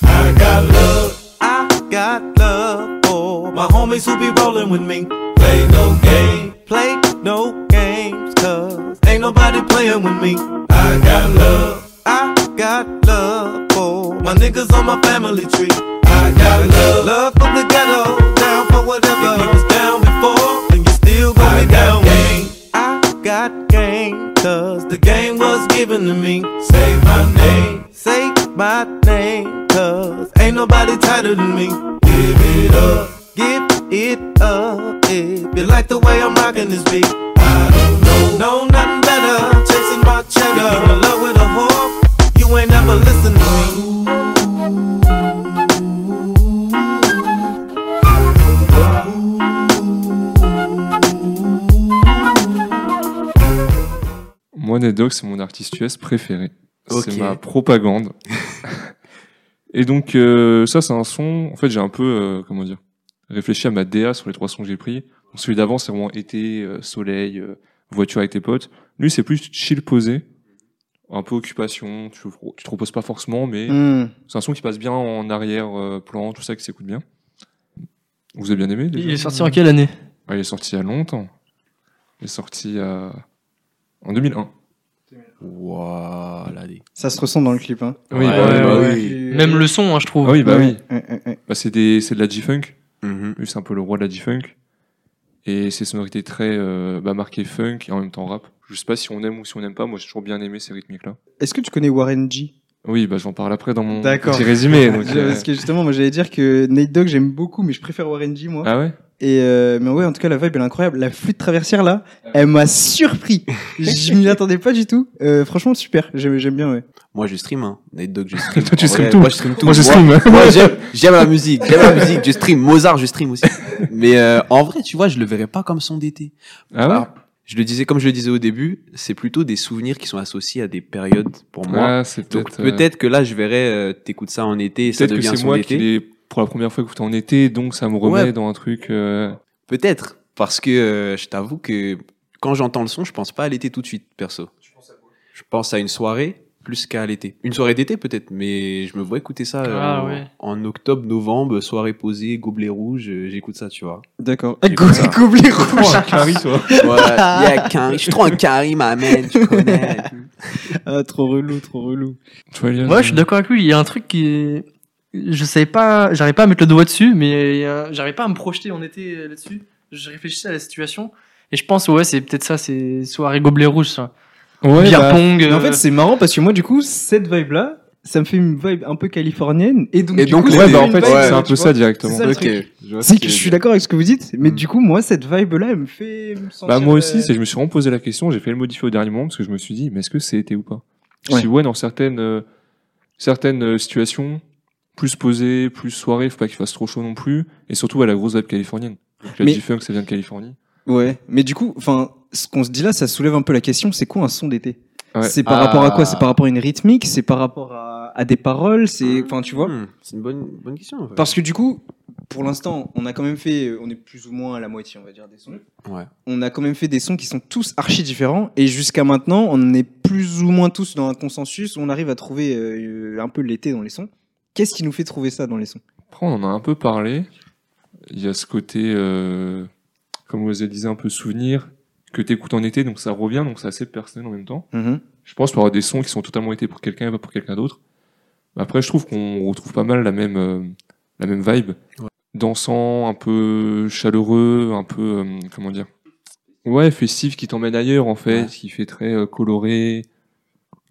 I got love. I got love for my homies who be rolling with me. Play no game. Play no games, cause ain't nobody playing with me. I got love. I got love for my niggas on my family tree. I got love. Love from the ghetto, cause the game was given to me. Say my name, say my name, cause ain't nobody tighter than me. Give it up, give it up. If you like the way I'm rocking this beat, I don't know, know nothing better. Chasing my cheddar, in love with a whore, you ain't never listen to me.
Moi, Dogg, c'est mon artiste US préféré. C'est ma propagande. Et donc, euh, ça, c'est un son. En fait, j'ai un peu, euh, comment dire, réfléchi à ma DA sur les trois sons que j'ai pris. Donc, celui d'avant, c'est vraiment été, euh, soleil, euh, voiture avec tes potes. Lui, c'est plus chill posé. Un peu occupation. Tu, tu te reposes pas forcément, mais
Hmm.
c'est un son qui passe bien en arrière-plan, tout ça, qui s'écoute bien. Vous avez bien aimé déjà
Il est sorti en quelle année?
Ah, Il est sorti il y a longtemps. Il est sorti à... en 2001.
Là, des-
Ça se ressent dans le clip. Hein.
Oui,
Ouais,
bah,
ouais,
bah
ouais.
oui.
Même le son, hein, je trouve.
Ah oui, bah oui. Bah, c'est des, c'est de la G-Funk. Lui, c'est un peu le roi de la G-Funk. Et ses sonorités très euh, bah, marquées funk et en même temps rap. Je sais pas si on aime ou si on n'aime pas. Moi, j'ai toujours bien aimé ces rythmiques-là.
Est-ce que tu connais Warren G?
Oui, bah, j'en parle après dans mon petit résumé. donc, euh,
Parce que justement, moi j'allais dire que Nate Dogg j'aime beaucoup, mais je préfère Warren G moi.
Ah ouais?
Et euh, mais ouais, en tout cas la vibe elle est incroyable. La flûte traversière là, elle m'a surpris. je m'y attendais pas du tout. Euh, franchement super, j'aime j'aime bien ouais.
Moi, je stream, hein. Nate Dogg, je stream.
Toi, tu stream tout.
Moi, je stream tout.
Moi, je stream.
Moi, j'aime, j'aime la musique. J'aime la musique. Je stream. Mozart, je stream aussi. Mais euh, en vrai, tu vois, je le verrais pas comme son d'été.
Ah ouais?
Alors, je le disais, comme je le disais au début, c'est plutôt des souvenirs qui sont associés à des périodes pour moi.
Ah, c'est
Donc
peut-être. euh,
peut-être que là, je verrais, euh, t'écoutes ça en été et ça
Peut-être que
devient
c'est
son
moi
été.
qui pour la première fois écouté en été, donc ça me remet
Ouais.
dans un truc. euh,
Peut-être. Parce que euh, je t'avoue que quand j'entends le son, je pense pas à l'été tout de suite, perso. Je pense à une soirée plus qu'à l'été. Une soirée d'été peut-être, mais je me vois écouter ça euh,
Ah
en,
ouais.
en octobre, novembre, soirée posée, gobelet rouge, j'écoute ça, tu vois.
D'accord. Gobelet rouge.
Un carry, toi.
Ouais, yeah, Carrie. Je suis trop un Carrie, ma man, tu connais.
Ah trop relou, trop relou.
Moi, je suis d'accord avec lui. Il y a un truc qui est. Je savais pas, j'arrivais pas à mettre le doigt dessus, mais a- j'arrivais pas à me projeter en été euh, là-dessus. Je réfléchissais à la situation. Et je pense, ouais, c'est peut-être ça, c'est soirée gobelet rouge, ça.
Ouais, bah,
pong.
En
euh,
fait c'est marrant parce que moi du coup cette vibe là, ça me fait une vibe un peu californienne et donc
Et
du
donc,
coup,
ouais,
bah en fait,
vibe,
c'est un peu ça directement.
C'est ça, le
Ok.
truc.
Je vois que
je suis d'accord avec ce que vous dites, mais
Mm.
du coup moi cette vibe là elle me fait me sentir,
Bah, moi
euh,
aussi, c'est je me suis vraiment posé la question, j'ai fait le modifier au dernier moment parce que je me suis dit, mais est-ce que c'est été ou pas? Je
Ouais.
dans certaines, euh, certaines euh, situations, plus posé, plus soirée, faut pas qu'il fasse trop chaud non plus, et surtout à la grosse vibe californienne. Donc, la
Mais-
G-Funk, ça vient de Californie.
Ouais, mais du coup, enfin, ce qu'on se dit là, ça soulève un peu la question, c'est quoi un son d'été?
Ouais.
C'est par
Ah.
rapport à quoi? C'est par rapport à une rythmique? C'est par rapport à, à des paroles? C'est, enfin, tu vois?
Hmm, c'est une bonne, bonne question. en fait.
Parce que du coup, pour l'instant, on a quand même fait, on est plus ou moins à la moitié, on va dire, des sons.
Ouais.
On a quand même fait des sons qui sont tous archi différents, et jusqu'à maintenant, on est plus ou moins tous dans un consensus où on arrive à trouver euh, un peu l'été dans les sons. Qu'est-ce qui nous fait trouver ça dans les sons?
Après, on en a un peu parlé. Il y a ce côté, euh, comme vous le disiez, un peu souvenir, que t'écoutes en été, donc ça revient, donc c'est assez personnel en même temps. Je pense qu'il y aura des sons qui sont totalement été pour quelqu'un et pas pour quelqu'un d'autre. Après, je trouve qu'on retrouve pas mal la même, euh, la même vibe.
Ouais.
Dansant, un peu chaleureux, un peu, euh, comment dire? Ouais, festif, qui t'emmène ailleurs, en fait,
Ouais.
qui fait très euh, coloré,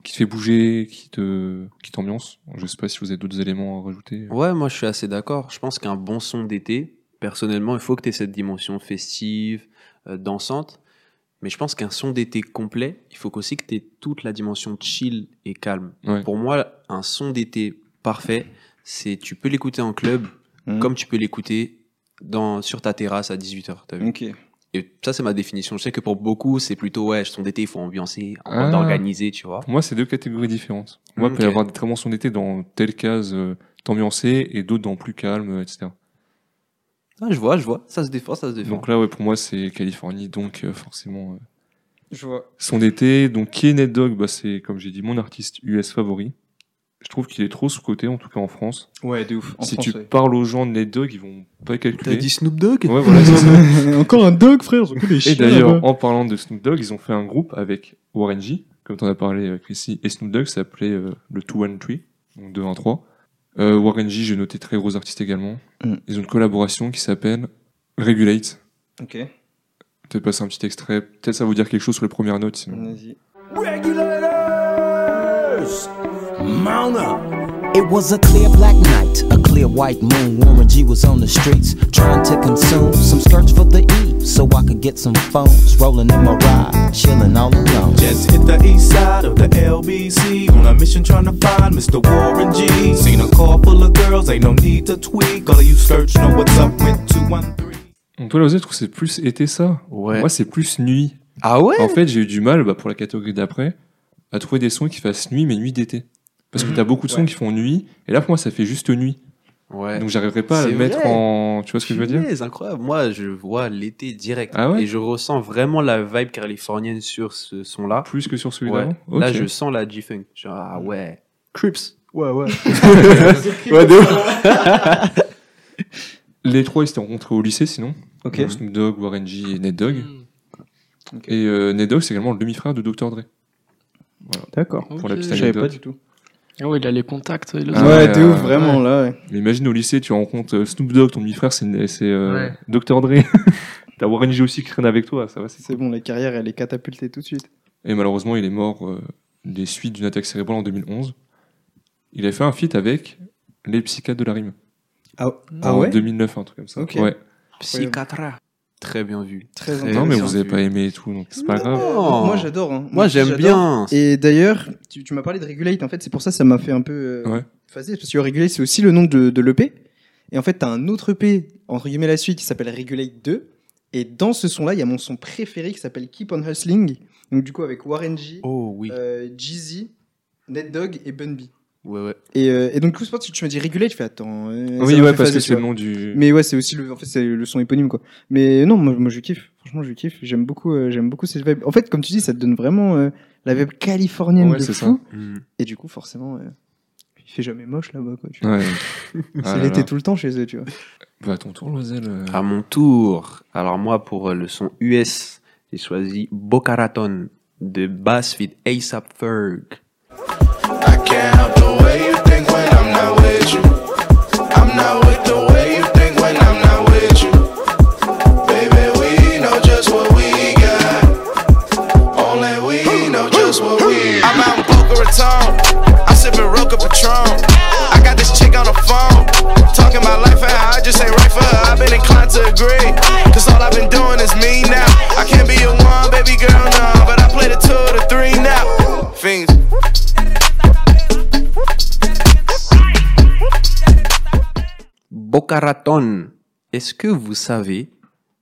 qui te fait bouger, qui te, qui t'ambiance. Je sais pas si vous avez d'autres éléments à rajouter.
Ouais, moi je suis assez d'accord. Je pense qu'un bon son d'été, personnellement, il faut que tu aies cette dimension festive, euh, dansante. Mais je pense qu'un son d'été complet, il faut aussi que tu aies toute la dimension chill et calme.
Ouais.
Pour moi, un son d'été parfait, c'est tu peux l'écouter en club
Mhm.
comme tu peux l'écouter dans sur ta terrasse à 18h. As vu
Ok.
Et ça, c'est ma définition. Je sais que pour beaucoup, c'est plutôt, ouais, son d'été, il faut ambiancer,
Ah.
d'organiser, tu vois.
Pour moi, c'est deux catégories différentes. Moi, il peut y avoir des très bons sons d'été dans telle case euh, t'ambiancer et d'autres dans plus calme, euh, etc.
Ah, je vois, je vois. Ça se défend, ça se défend.
Donc là, ouais, pour moi, c'est Californie, donc euh, forcément euh,
Je vois.
son d'été. Donc qui est Ned Dogg bah, C'est, comme j'ai dit, mon artiste US favori. Je trouve qu'il est trop sous-côté, en tout cas en France.
Ouais, de ouf. En
si
France,
tu
ouais.
parles aux gens de Ned Dogg, ils vont pas
T'as
calculer.
dit Snoop Dogg
Ouais, voilà, c'est ça.
Encore un dog, frère. connais
Et
chiens,
d'ailleurs, en parlant de Snoop Dogg, ils ont fait un groupe avec Warren G, comme t'en as parlé, euh, Chrissy, et Snoop Dogg, ça s'appelait euh, le 213, donc 213. Euh, Warren G, j'ai noté très gros artiste également.
Mm.
Ils ont une collaboration qui s'appelle Regulate.
Ok.
Peut-être passer un petit extrait, peut-être ça va vous dire quelque chose sur les premières notes. sinon.
Vas-y.
Regulators, mount up.
It was a clear black night, a clear white moon. Warren G was on the streets trying to consume some skirts for the E so I could get some phones. Rolling in my ride, chilling all alone.
Just hit the east side of the LBC on a mission trying to find Mr. Warren G. Seen a car full of girls, ain't no need to tweak. All of you search know what's up with 213.
Donc toi, là, vous êtes, c'est plus été ça
Ouais.
Moi, c'est plus nuit.
Ah ouais?
En fait, j'ai eu du mal bah, pour la catégorie d'après à trouver des sons qui fassent nuit, mais nuit d'été. Parce que
Mhm.
t'as beaucoup de sons
Ouais.
qui font nuit, et là pour moi ça fait juste nuit.
Ouais.
Donc j'arriverai pas à le mettre
vrai.
en. Tu vois ce que je veux dire?
C'est incroyable. Moi, je vois l'été direct.
Ah ouais?
Et je ressens vraiment la vibe californienne sur ce son-là.
Plus que sur celui
Ouais.
d'avant?
Là, je sens la G-Funk. Genre, ah ouais. Crips. Ouais, ouais.
Ouais, de ouf. Les trois ils s'étaient rencontrés au lycée sinon.
Ok.
Donc, Snoop Dogg, Warren G et Ned Dogg. Et euh, Ned Dogg c'est également le demi-frère de Dr. Dre.
D'accord.
Pour la petite
Je savais pas
anecdote.
du tout.
Ah ouais, il a les contacts. il
Ah
a-
ouais,
ouais, euh,
ouf, vraiment, là. ouais.
Mais imagine au lycée, tu rencontres euh, Snoop Dogg, ton demi-frère, c'est c'est, euh,
Ouais.
Dr. Dre. T'as Warren G aussi qui traîne avec toi, ça va. c'est
bon, la carrière, elle est catapultée tout de suite.
Et malheureusement, il est mort euh, des suites d'une attaque cérébrale en 2011. Il a fait un feat avec les psychiatres de la rime.
Ah,
en 2009, un truc comme ça.
Ok.
Ouais.
Psychiatra. Très bien vu.
Très
Très
Non, mais vous avez
vu.
pas aimé et tout, donc c'est pas grave.
Non.
Moi, j'adore. hein.
Moi, j'aime bien.
Et d'ailleurs, tu, tu m'as parlé de Regulate, en fait, c'est pour ça que ça m'a fait un peu euh,
Ouais.
phaser, parce que Regulate, c'est aussi le nom de, de l'EP. Et en fait, t'as un autre EP, entre guillemets, la suite, qui s'appelle Regulate 2. Et dans ce son-là, il y a mon son préféré qui s'appelle Keep on Hustling. Donc, du coup, avec Warren G,
Oh oui.
euh, Jeezy, Ned Dogg et Bun B.
Ouais, ouais.
Et, euh, et donc, ça que tu me dis Regulate, je fais attends. euh,
Oui, ouais, parce que
tu
c'est le nom du.
Mais ouais, c'est aussi le, en fait, c'est le son éponyme quoi. Mais non, moi, moi je kiffe. Franchement, je kiffe. J'aime beaucoup, euh, j'aime beaucoup cette vibe. En fait, comme tu dis, ça te donne vraiment euh, la vibe californienne
Ouais,
de fou.
Mm.
Et du coup, forcément, euh, il fait jamais moche là-bas quoi. Tu.
Ouais.
c'est
Ah
l'été tout le temps chez eux, tu vois.
Bah, à ton tour, Loisel. euh,
À mon tour. Alors moi, pour le son US, j'ai choisi Boca Raton de Bass Fit ASAP Ferg.
Cause all I've been doing is me now. I can't be your one, baby girl,
Boca Raton. Est-ce que vous savez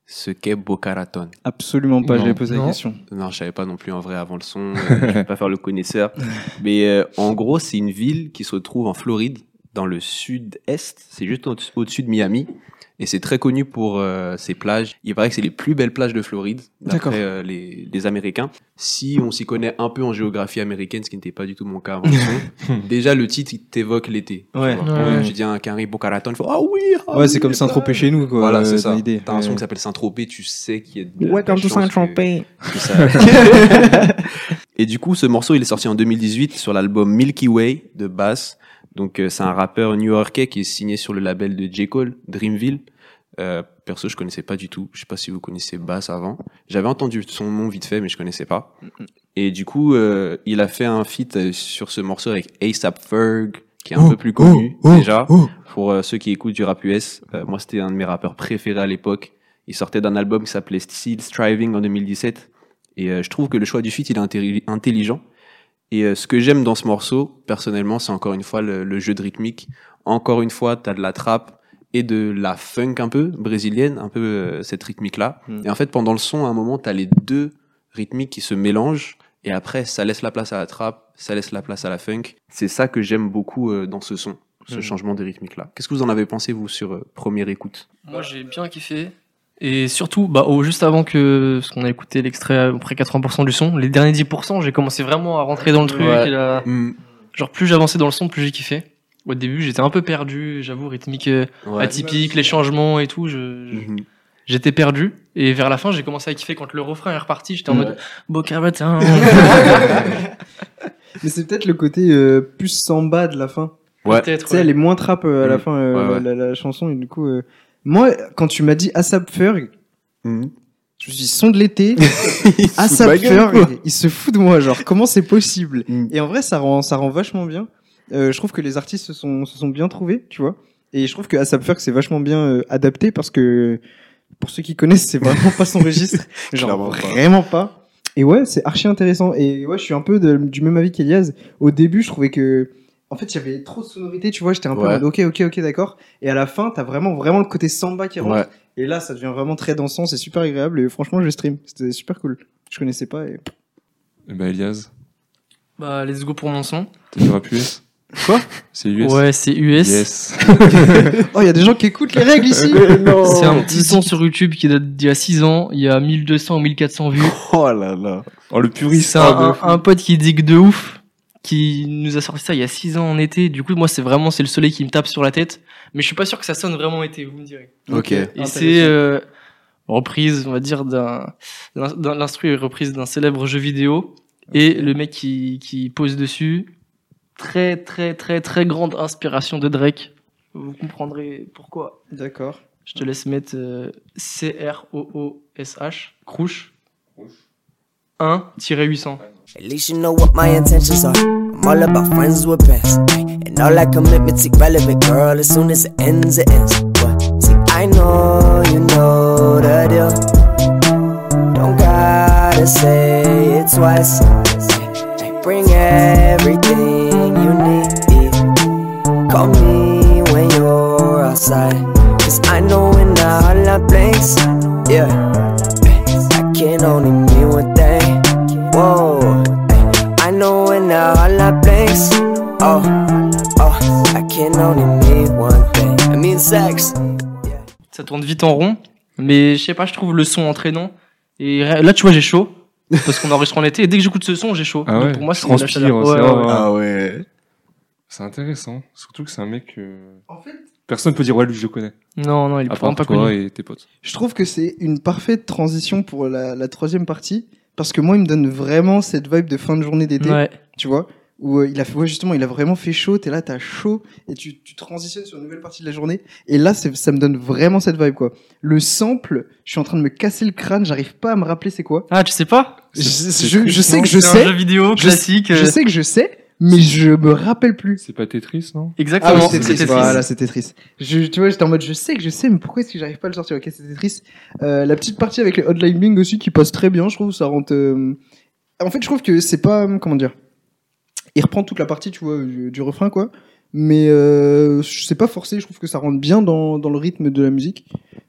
ce qu'est Boca Raton?
Absolument pas. J'avais posé la question.
Non, je savais pas non plus en vrai avant le son. euh, je vais pas faire le connaisseur. Mais euh, en gros, c'est une ville qui se trouve en Floride, dans le sud-est. C'est juste au- au-dessus de Miami. Et c'est très connu pour euh, ses plages. Il paraît que c'est les plus belles plages de Floride,
D'accord.
d'après euh, les, les Américains. Si on s'y connaît un peu en géographie américaine, ce qui n'était pas du tout mon cas avant déjà le titre, il t'évoque l'été.
Ouais.
Ouais.
Tu dis un carré Boca Raton, il faut Ah oui ah
Ouais, c'est comme Saint-Tropez chez nous quoi.
Voilà,
euh,
c'est ça.
dans l'idée.
T'as un son
Ouais.
qui s'appelle Saint-Tropez, tu sais qu'il y a de
Welcome
de la
to
chance que-
Saint-Tropez.
ça- Et du coup, ce morceau, il est sorti en 2018 sur l'album Milky Way de Bass. Donc, euh, c'est un rappeur new-yorkais qui est signé sur le label de J. Cole, Dreamville. Euh, perso, je connaissais pas du tout. Je sais pas si vous connaissez Bass avant. J'avais entendu son nom vite fait, mais je connaissais pas. Et du coup, euh, il a fait un feat euh, sur ce morceau avec ASAP Ferg, qui est un
Oh,
peu plus connu
oh, oh,
déjà.
oh.
Pour euh, ceux qui écoutent du rap US, euh, moi c'était un de mes rappeurs préférés à l'époque. Il sortait d'un album qui s'appelait Still Striving en 2017. Et euh, je trouve que le choix du feat, il est intelli- intelligent. Et euh, ce que j'aime dans ce morceau, personnellement, c'est encore une fois le, le jeu de rythmique. Encore une fois, tu as de la trappe et de la funk un peu brésilienne, un peu euh, cette rythmique-là.
Mm.
Et en fait, pendant le son, à un moment, tu as les deux rythmiques qui se mélangent. Et après, ça laisse la place à la trappe, ça laisse la place à la funk. C'est ça que j'aime beaucoup euh, dans ce son, ce
Mm.
changement de rythmique-là. Qu'est-ce que vous en avez pensé, vous, sur euh, première écoute?
Moi, j'ai bien kiffé. Et surtout, bah, au- juste avant que, parce qu'on a écouté l'extrait à peu près 80% du son, les derniers 10%, j'ai commencé vraiment à rentrer dans le truc.
Ouais.
et là- genre, plus j'avançais dans le son, plus j'ai kiffé. Au début, j'étais un peu perdu, j'avoue, rythmique euh,
Ouais.
atypique, les changements et tout. Je, je-
Mhm.
J'étais perdu. Et vers la fin, j'ai commencé à kiffer quand le refrain est reparti. J'étais en
Ouais.
mode, Boca Raton.
Mais c'est peut-être le côté euh, plus samba de la fin.
Ouais.
Peut-être.
Tu sais, elle est moins trappe euh, à la
Mm.
fin, euh,
Ouais, ouais.
La, la chanson. Et du coup, euh, moi, quand tu m'as dit ASAP Ferg,
Mhm.
je me suis dit, son de l'été, ASAP Ferg, il se fout de moi. Genre, comment c'est possible?
Mm.
Et en vrai, ça rend, ça rend vachement bien. Euh, je trouve que les artistes se sont, se sont bien trouvés, tu vois. Et je trouve que ASAP Ferg, c'est vachement bien euh, adapté parce que, pour ceux qui connaissent, c'est vraiment pas son registre. Genre,
Clairement pas.
vraiment pas. Et ouais, c'est archi intéressant. Et ouais, je suis un peu de- du même avis qu'Elias. Au début, je trouvais que, en fait, il y avait trop de sonorités, tu vois. J'étais un peu en
Ouais.
mode, ok, ok, ok, d'accord. Et à la fin, t'as vraiment, vraiment le côté samba qui rentre.
Ouais.
Et là, ça devient vraiment très dansant, c'est super agréable. Et franchement, je stream. C'était super cool. Je connaissais pas. Et...
Et bah, Elias,
Bah, let's go pour mon son.
t'as rap US
Quoi?
C'est US
Ouais, c'est US.
Yes.
Oh, il y a des gens qui écoutent les règles ici.
C'est un petit son sur YouTube qui date d'il y a 6 ans. Il y a 1200 ou 1400 vues.
Oh là là.
Oh, le puriste.
C'est un, un, un pote qui digue de ouf, qui nous a sorti ça il y a 6 ans en été. Du coup, moi, c'est vraiment c'est le soleil qui me tape sur la tête. Mais je suis pas sûr que ça sonne vraiment été, vous me direz.
Ok.
Et c'est euh, reprise, on va dire, d'un, l'instru est reprise d'un célèbre jeu vidéo. Et le mec qui, qui pose dessus, très très très très grande inspiration de Drake. Vous comprendrez pourquoi.
D'accord.
Je te laisse mettre euh, C-R-O-O-S-H, Crouche. 1-800.
At least you know what my intentions are. I'm all about friends with best. And all that commitment's irrelevant, girl. As soon as it ends, it ends. But see, I know you know the deal. Don't gotta say it twice. Bring everything you need. Call me when you're outside. Cause I know when the hotline blinks, yeah. I can only mean one thing. Whoa, hotline blinks. Oh, oh, I can only mean one thing. I mean sex.
Ça tourne vite en rond, mais je sais pas, je trouve le son entraînant. Et là, tu vois, j'ai chaud. Parce qu'on enregistre en été, et dès que j'écoute ce son, j'ai chaud.
Ah
Donc pour moi, c'est
transpire,
Ouais, ouais, ouais.
Ah ouais.
C'est intéressant. Surtout que c'est un mec que. Personne peut dire, ouais, lui, je le connais.
Non, non, il est vraiment
part
pas
toi
connu.
et tes potes.
Je trouve que c'est une parfaite transition pour la, la troisième partie. Parce que moi, il me donne vraiment cette vibe de fin de journée d'été.
Ouais.
Tu vois? Où euh, il a fait, ouais, justement, il a vraiment fait chaud. T'es là, t'as chaud. Et tu, tu transitionnes sur une nouvelle partie de la journée. Et là, c'est- ça me donne vraiment cette vibe, quoi. Le sample, je suis en train de me casser le crâne. J'arrive pas à me rappeler c'est quoi.
Ah, tu sais pas?
Je, je- je sais que je
C'est un
sais.
jeu vidéo classique.
Je
euh,
sais que je sais. Mais je me rappelle plus.
C'est pas Tetris, non?
Exactement.
Ah oui,
c'est
Tetris. Voilà, c'est Tetris. Je, tu vois, j'étais en mode, je sais que je sais, mais pourquoi est-ce que j'arrive pas à le sortir? Ok, c'est Tetris. Euh, la petite partie avec les hotline bling aussi qui passe très bien, je trouve. Ça rentre. euh, En fait, je trouve que c'est pas. Comment dire Il reprend toute la partie, tu vois, du, du refrain, quoi. Mais euh, je sais pas forcé, je trouve que ça rentre bien dans, dans le rythme de la musique.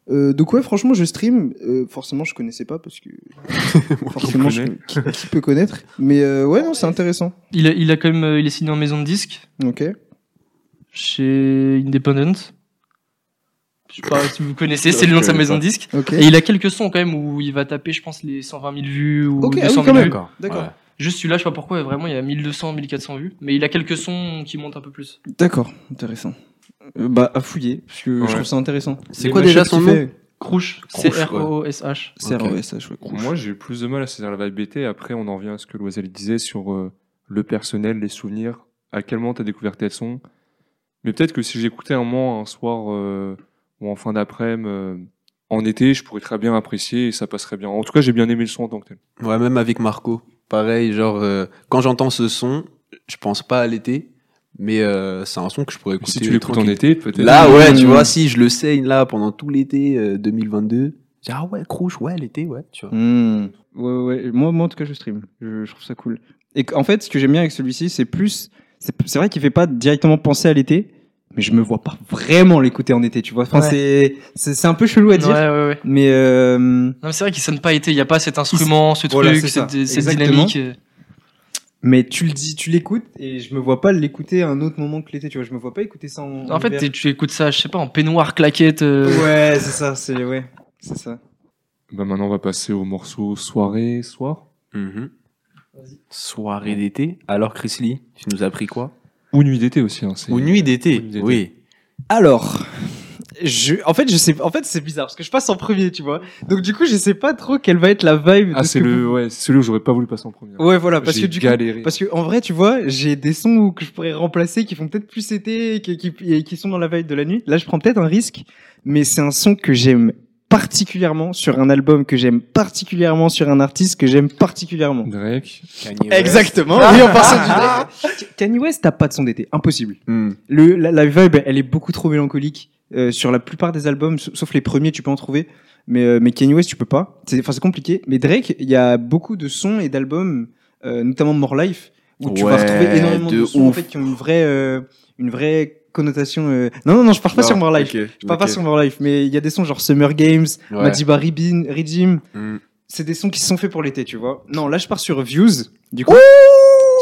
Euh, donc ouais, franchement, je stream. Euh, forcément, je connaissais pas parce que forcément, je- qui, qui peut connaître. Mais euh, ouais, non, c'est intéressant.
Il, a, il a quand même, euh, il est signé en maison de disque
Ok.
chez Independent. Je sais pas si vous connaissez, c'est le nom de sa maison de disque.
Ok.
Et il a quelques sons quand même où il va taper, je pense, les 120 000 vues ou
Ok, ah oui,
200
quand
000
même.
vues.
D'accord.
Juste celui-là, je sais pas pourquoi, vraiment, il y a 1200, 1400 vues. Mais il a quelques sons qui montent un peu plus.
D'accord, intéressant. Euh, bah, à fouiller, parce que
Ouais.
je trouve ça intéressant.
C'est quoi déjà son nom
Crouche,
Crouche,
C-R-O-O-S-H.
C'est
Ok.
ROSH, ouais.
Moi, j'ai eu plus de mal à saisir la vibe BT. Après, on en revient à ce que Loisel disait sur euh, le personnel, les souvenirs. À quel moment t'as découvert tel son? Mais peut-être que si j'écoutais un moment, un soir euh, ou en fin d'après-midi, euh, en été, je pourrais très bien apprécier et ça passerait bien. En tout cas, j'ai bien aimé le son en tant que tel.
Ouais, même avec Marco. Pareil, genre, euh, quand j'entends ce son, je pense pas à l'été, mais euh, c'est un son que je pourrais écouter.
Si tu l'écoutes en été, peut-être.
Là, ouais,
Mmh.
tu vois, si je le saigne là pendant tout l'été euh, 2022, je dis, ah ouais, crouche, ouais, l'été, ouais, tu vois.
Hmm. Ouais, ouais. Moi, moi, en tout cas, je stream. Je, je trouve ça cool. Et en fait, ce que j'aime bien avec celui-ci, c'est plus. C'est c'est vrai qu'il fait pas directement penser à l'été, mais je me vois pas vraiment l'écouter en été, tu vois. Enfin,
Ouais.
c'est- c'est c'est un peu chelou à dire.
Ouais, ouais, ouais.
Mais. Euh...
Non, mais c'est vrai qu'il sonne pas été, il y a pas cet instrument, ce
Voilà,
truc, cette, cette dynamique.
Mais tu le dis, tu l'écoutes et je me vois pas l'écouter à un autre moment que l'été, tu vois. Je me vois pas écouter ça en.
En fait, tu écoutes ça, je sais pas, en peignoir, claquette. euh,
Ouais, c'est ça, c'est ouais, c'est ça.
Bah, maintenant, on va passer au morceau soirée, soir.
Soirée d'été. Alors, Chris Lee, tu nous as pris quoi?
Ou nuit d'été aussi. Hein, c'est-
Ou nuit d'été,
Ou nuit d'été.
oui.
Alors, je, en fait, je sais, en fait, c'est bizarre parce que je passe en premier, tu vois. Donc du coup, je sais pas trop quelle va être la vibe. de
Ah,
ce
c'est le,
vous-
ouais, c'est celui où j'aurais pas voulu passer en premier.
Ouais, voilà, parce que du coup,
galéré.
parce que en vrai, tu vois, j'ai des sons que je pourrais remplacer qui font peut-être plus été, qui, qui, qui sont dans la vibe de la nuit. Là, je prends peut-être un risque, mais c'est un son que j'aime particulièrement sur un album que j'aime particulièrement sur un artiste que j'aime particulièrement.
Drake.
Kanye West.
Exactement. Oui, on part sur du Drake. Kanye West, t'as pas de son d'été, impossible.
Hmm.
Le, la, la vibe, elle est beaucoup trop mélancolique. Euh, sur la plupart des albums, sa- sauf les premiers, tu peux en trouver. Mais, euh, mais Kanye West, tu peux pas. C'est, enfin, c'est compliqué. Mais Drake, il y a beaucoup de sons et d'albums, euh, notamment More Life, où tu vas retrouver énormément de,
de
sons en fait, qui ont une vraie, euh, une vraie connotation. euh, Non, non, non, je pars pas
Non,
sur More Life. Je pars pas sur More Life. Mais il y a des sons genre Summer Games,
Ouais.
Madiba Regime.
Hmm.
c'est des sons qui sont faits pour l'été, tu vois. Non, là je pars sur Views, du coup.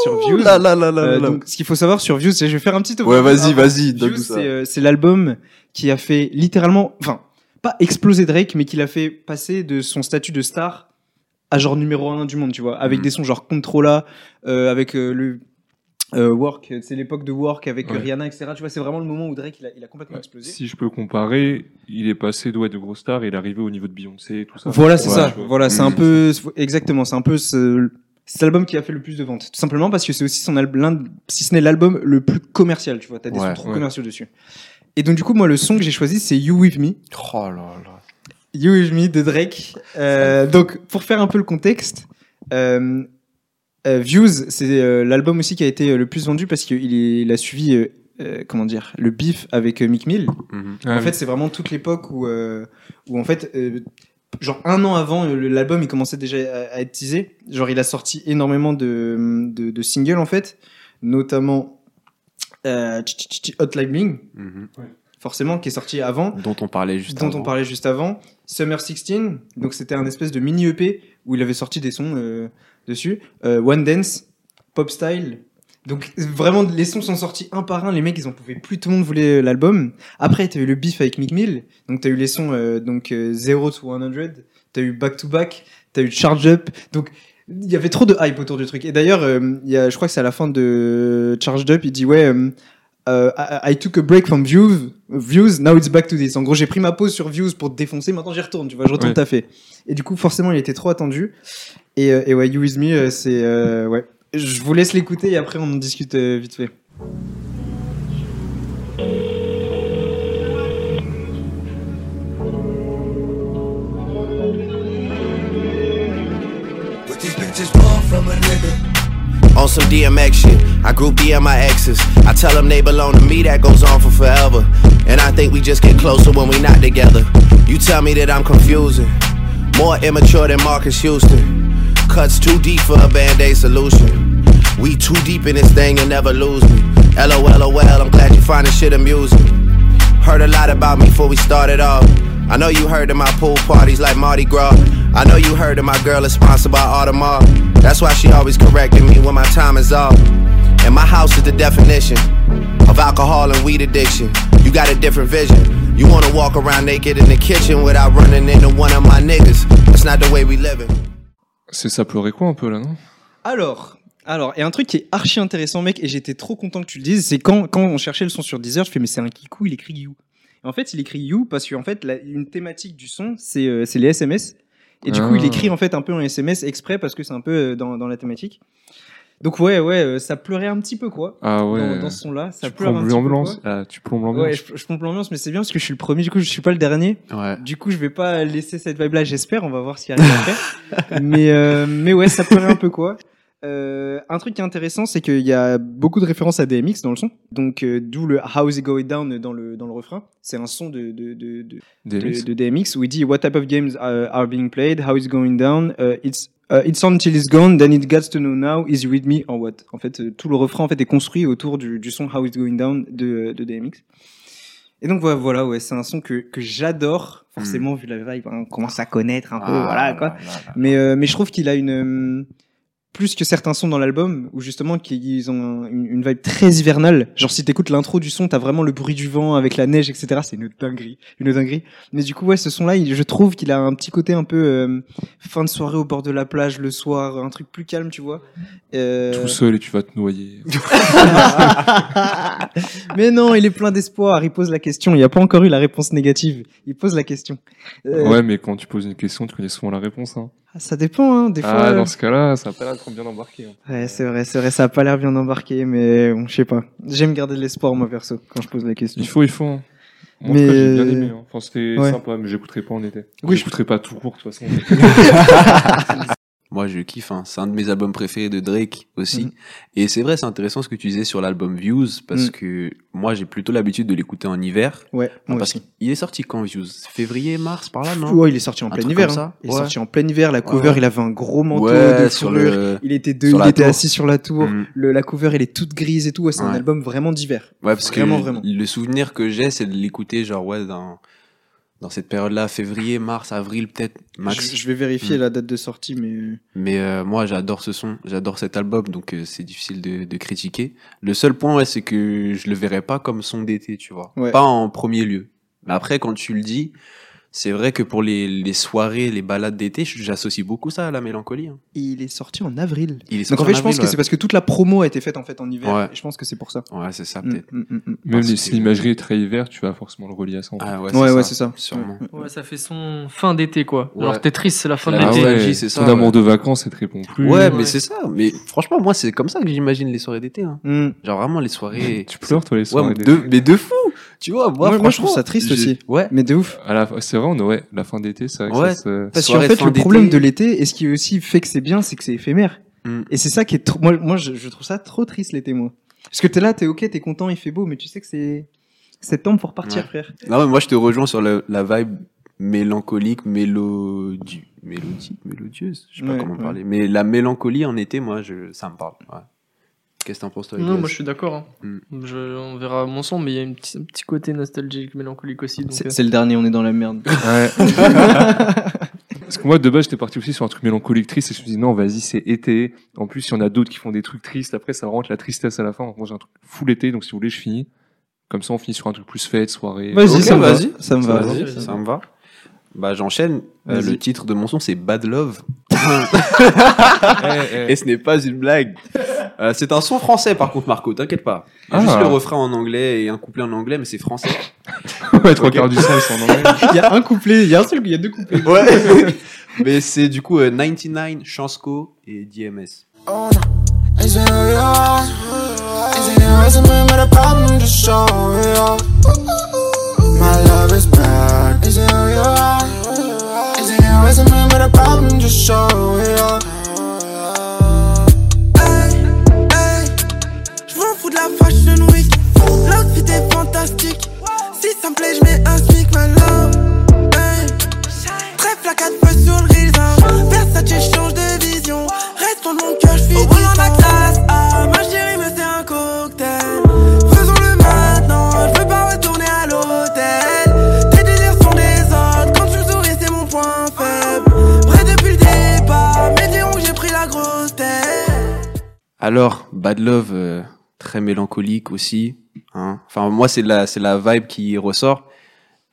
sur Views.
là là là là
Euh,
là.
donc, ce qu'il faut savoir sur Views, c'est je vais faire un petit.
Ouais, vas-y,
Ah,
vas-y,
c'est euh, c'est l'album qui a fait littéralement, enfin, pas exploser Drake, mais qui l'a fait passer de son statut de star à genre numéro un du monde, tu vois, avec
Mhm.
des sons genre Controla, euh, avec euh, le euh, Work, c'est l'époque de Work avec euh,
Ouais.
Rihanna, etc. Tu vois, c'est vraiment le moment où Drake il a, il a complètement explosé.
Si je peux comparer, il est passé ouais, de gros stars et il est arrivé au niveau de Beyoncé et tout ça.
Voilà, c'est ça. Voilà, c'est un
Mhm.
peu exactement, c'est un peu ce cet album qui a fait le plus de ventes. Tout simplement parce que c'est aussi son album, si ce n'est l'album le plus commercial, tu vois. T'as des sons trop commerciaux dessus. Et donc du coup, moi, le son que j'ai choisi, c'est You With Me.
Oh là là.
You With Me de Drake. Euh, donc, pour faire un peu le contexte, euh, euh, Views, c'est euh, l'album aussi qui a été euh, le plus vendu parce qu'il il a suivi, euh, comment dire, le beef avec euh, Mick Mill.
Mhm.
Ah,
en
oui.
fait, c'est vraiment toute l'époque où, euh, où en fait, euh, genre un an avant, l'album il commençait déjà à, à être teasé. Genre, il a sorti énormément de, de, de singles en fait, notamment euh, Hot Like Bling,
Mhm.
forcément, qui est sorti avant
Dont on parlait juste
dont
avant.
on parlait juste avant. Summer 16, donc c'était un espèce de mini EP où il avait sorti des sons euh, dessus. Euh, One Dance, Pop Style. Donc vraiment, les sons sont sortis un par un. Les mecs, ils en pouvaient plus. Tout le monde voulait euh, l'album. Après, t'as eu le beef avec Mick Mill. Donc t'as eu les sons euh, donc euh, 0 to 100. T'as eu Back to Back. T'as eu Charge Up. Donc il y avait trop de hype autour du truc. Et d'ailleurs, euh, je crois que c'est à la fin de Charged Up, il dit ouais. euh, euh, I, I took a break from views, views, now it's back to this. En gros, j'ai pris ma pause sur views pour te défoncer, maintenant j'y retourne, tu vois, je retourne
Ouais.
taffer. Et du coup, forcément, il était trop attendu. Et, euh, et ouais, You With Me, euh, c'est. euh, ouais. Je vous laisse l'écouter et après on en discute euh, vite fait.
What these bitches want from a nigga.
On some DMX shit, I group DM my exes. I tell them they belong to me, that goes on for forever. And I think we just get closer when we not together. You tell me that I'm confusing, more immature than Marcus Houston. Cuts too deep for a band aid solution. We too deep in this thing, you'll never lose me. LOL, I'm glad you find this shit amusing. Heard a lot about me before we started off. I know you heard of my pool parties like Mardi Gras. I know you heard of my girl is sponsored by Audemars. That's why she always correcting me when my time is off. And my house is the definition of alcohol and weed addiction. You got a different vision. You wanna walk around naked in the kitchen without running into one of my niggas. That's not the way we living.
C'est ça pleurait quoi un peu là, non?
Alors, alors, et un truc qui est archi intéressant, mec, et j'étais trop content que tu le dises, c'est quand, quand on cherchait le son sur Deezer, je fais, mais c'est un kikou, il écrit You. Et en fait, il écrit You parce qu'en fait, la- une thématique du son, c'est euh, c'est les SMS. Et du coup,
Ah.
il écrit en fait un peu en SMS exprès parce que c'est un peu euh, dans, dans la thématique. Donc, ouais, ouais, euh, ça pleurait un petit peu, quoi.
Ah ouais.
Dans, dans ce son-là, ça
tu
pleure un
plombes
petit peu.
l'ambiance.
quoi.
Ah, tu plombes l'ambiance.
Ouais, je, je pompe l'ambiance, mais c'est bien parce que je suis le premier, du coup, je suis pas le dernier.
Ouais.
Du coup, je vais pas laisser cette vibe-là, j'espère. On va voir ce qui arrive après. mais, euh, mais ouais, ça pleurait un peu quoi. Euh, un truc qui est intéressant, c'est qu'il y a beaucoup de références à DMX dans le son. Donc, euh, d'où le How is it going down dans le, dans le refrain. C'est un son de, de, de, de,
DMX.
de- de DMX où il dit What type of games are, are being played? How is it going down? Uh, it's, uh, it's on till it's gone, then it gets to know now. Is you with me or what? En fait, euh, tout le refrain en fait, est construit autour du, du son How is it going down de, de DMX. Et donc voilà, voilà ouais, c'est un son que, que j'adore, forcément vu la vibe, hein, on commence à connaître un peu,
Ah,
voilà quoi. Mais, euh, mais je trouve qu'il a une. euh, plus que certains sons dans l'album, où justement qu'ils ont un- une, une vibe très hivernale. Genre si t'écoutes l'intro du son, t'as vraiment le bruit du vent avec la neige, etc. C'est une dinguerie, une dinguerie. Mais du coup, ouais, ce son-là, je trouve qu'il a un petit côté un peu euh, fin de soirée au bord de la plage le soir, un truc plus calme, tu vois. Euh,
Tout seul et tu vas te noyer.
Mais non, il est plein d'espoir. Il pose la question. Il n'y a pas encore eu la réponse négative. Il pose la question. Euh,
Ouais, mais quand tu poses une question, tu connais souvent la réponse. Hein.
Ah, Ça dépend, hein. Des fois.
Ah,
euh,
dans ce cas-là, ça a pas l'air trop bien embarqué. hein.
Ouais, c'est vrai, c'est vrai, ça a pas l'air bien embarqué, mais bon, je sais pas. J'aime garder de l'espoir, moi, perso, quand je pose la question.
Il faut, il faut. hein. Moi,
Mais-
j'ai bien aimé. Hein. Enfin, c'était
Ouais.
sympa, mais j'écouterai pas en été.
Oui,
j'écouterai pas tout court, de toute façon.
Moi, je kiffe. Hein. C'est un de mes albums préférés de Drake aussi.
Mhm.
Et c'est vrai, c'est intéressant ce que tu disais sur l'album Views parce
Mhm.
que moi, j'ai plutôt l'habitude de l'écouter en hiver.
Ouais, moi
parce qu'il est sorti quand Views? Février, mars, par là, non?
Ouais, il est sorti en
Un
plein hiver.
comme
hein.
ça?
Il est
Ouais.
sorti en plein hiver. La cover,
Ouais.
il avait un gros manteau
Ouais,
de fourrure.
le-
Il était deux, il était
tour.
assis sur la tour.
Mhm.
Le, la cover, elle est toute grise et tout. C'est un album vraiment d'hiver.
Ouais, parce
Vraiment,
que
vraiment.
le souvenir que j'ai, c'est de l'écouter, genre, ouais, dans, dans cette période-là, février, mars, avril, peut-être max.
Je, je vais vérifier
Mm.
la date de sortie, mais
Mais euh, moi, j'adore ce son, j'adore cet album, donc euh, c'est difficile de, de critiquer. Le seul point, ouais, c'est que je le verrais pas comme son d'été, tu vois.
Ouais.
Pas en premier lieu. Mais après, quand tu le dis, c'est vrai que pour les, les soirées, les balades d'été, j'associe beaucoup ça à la mélancolie. hein.
il est sorti en avril.
Il est
Donc
sorti
en fait,
en
je pense
avril,
que
ouais.
c'est parce que toute la promo a été faite en fait en hiver.
Ouais.
Et je pense que c'est pour ça.
Ouais, c'est ça,
Mm,
peut-être.
mm, mm, mm.
Même
Parce
les-
que-
si l'imagerie est très hiver, tu vas forcément le relier à ça. en fait.
Ah ouais,
Ouais,
c'est
ouais,
ça,
c'est ça.
Sûrement.
Ouais, ça fait son fin d'été, quoi.
Ouais.
Alors t'es triste, c'est la fin de
Ah
l'été.
nostalgie,
ouais,
c'est
ton
ça,
amour
ouais.
de vacances, ça te répond plus.
Ouais,
Ouais.
mais c'est ça. Mais franchement, moi, c'est comme ça que j'imagine les soirées d'été. Hein.
Mm.
Genre vraiment les soirées.
Tu pleures, toi, les
Ouais,
soirées
mais
d'été
de, mais de fou. Tu vois, moi,
Moi- moi, je trouve
franchement,
ça triste aussi.
Ouais.
Mais de ouf.
À la- C'est vrai, on a- ouais, la fin d'été, c'est vrai que
Ouais.
ça se...
Parce qu'en fait, le problème de l'été, et ce qui aussi fait que c'est bien, c'est que c'est éphémère.
Mm.
Et c'est ça qui est trop. Moi, moi je, je trouve ça trop triste l'été, moi. Parce que t'es là, t'es ok, t'es content, il fait beau, mais tu sais que c'est. Septembre, repartir,
Ouais.
frère.
Non, mais moi, je te rejoins sur la vibe mélancolique, mélodie, mélodie, mélodieuse. Je sais pas
Ouais,
comment
ouais.
parler. Mais la mélancolie en été, moi, je, ça me parle. Qu'est-ce que t'en penses, toi
Non, moi je suis d'accord. hein.
Mm.
Je- on verra mon son, mais il y a une petit- un petit côté nostalgique, mélancolique aussi.
C'est
euh,
c'est le dernier, on est dans la merde.
Ouais. Parce que moi, de base, j'étais parti aussi sur un truc mélancolique triste et je me suis dit, non, vas-y, c'est été. En plus, il y en a d'autres qui font des trucs tristes. Après, ça rentre la tristesse à la fin. Moi, j'ai un truc full été. Donc, si vous voulez, je finis. Comme ça, on finit sur un truc plus fête, soirée.
Vas-y,
Ok,
ça me va.
vas-y.
Ça me va.
Ça me va. Bah, j'enchaîne. Euh, le titre de mon son, c'est Bad Love. Et ce n'est pas une blague. Euh, c'est un son français, par contre, Marco, t'inquiète pas. Il y a
Ah.
Juste le refrain en anglais et un couplet en anglais, mais c'est français.
ouais, trois quarts du sens, c'est en anglais.
Il y a un couplet, il y a un seul, il y a deux couplets.
Ouais. mais c'est du coup euh, 99, Chansco et DMS.
No, is it who you are? Is it your resume with a problem? Just show it off. My love is bad. Is it who your resume with a problem? Just show it off. Hey, hey, je m'en fous de la fashion week. L'outfit est fantastique. Si ça me plaît, je mets un smic, my love. Hey. À quatre feux sur le raisin. Versace change de vision. Reste dans mon cœur, je suis Au volant de la classe A, ma chérie
Alors, Bad Love, euh, très mélancolique aussi. Hein. Enfin, moi, c'est la, c'est la vibe qui ressort.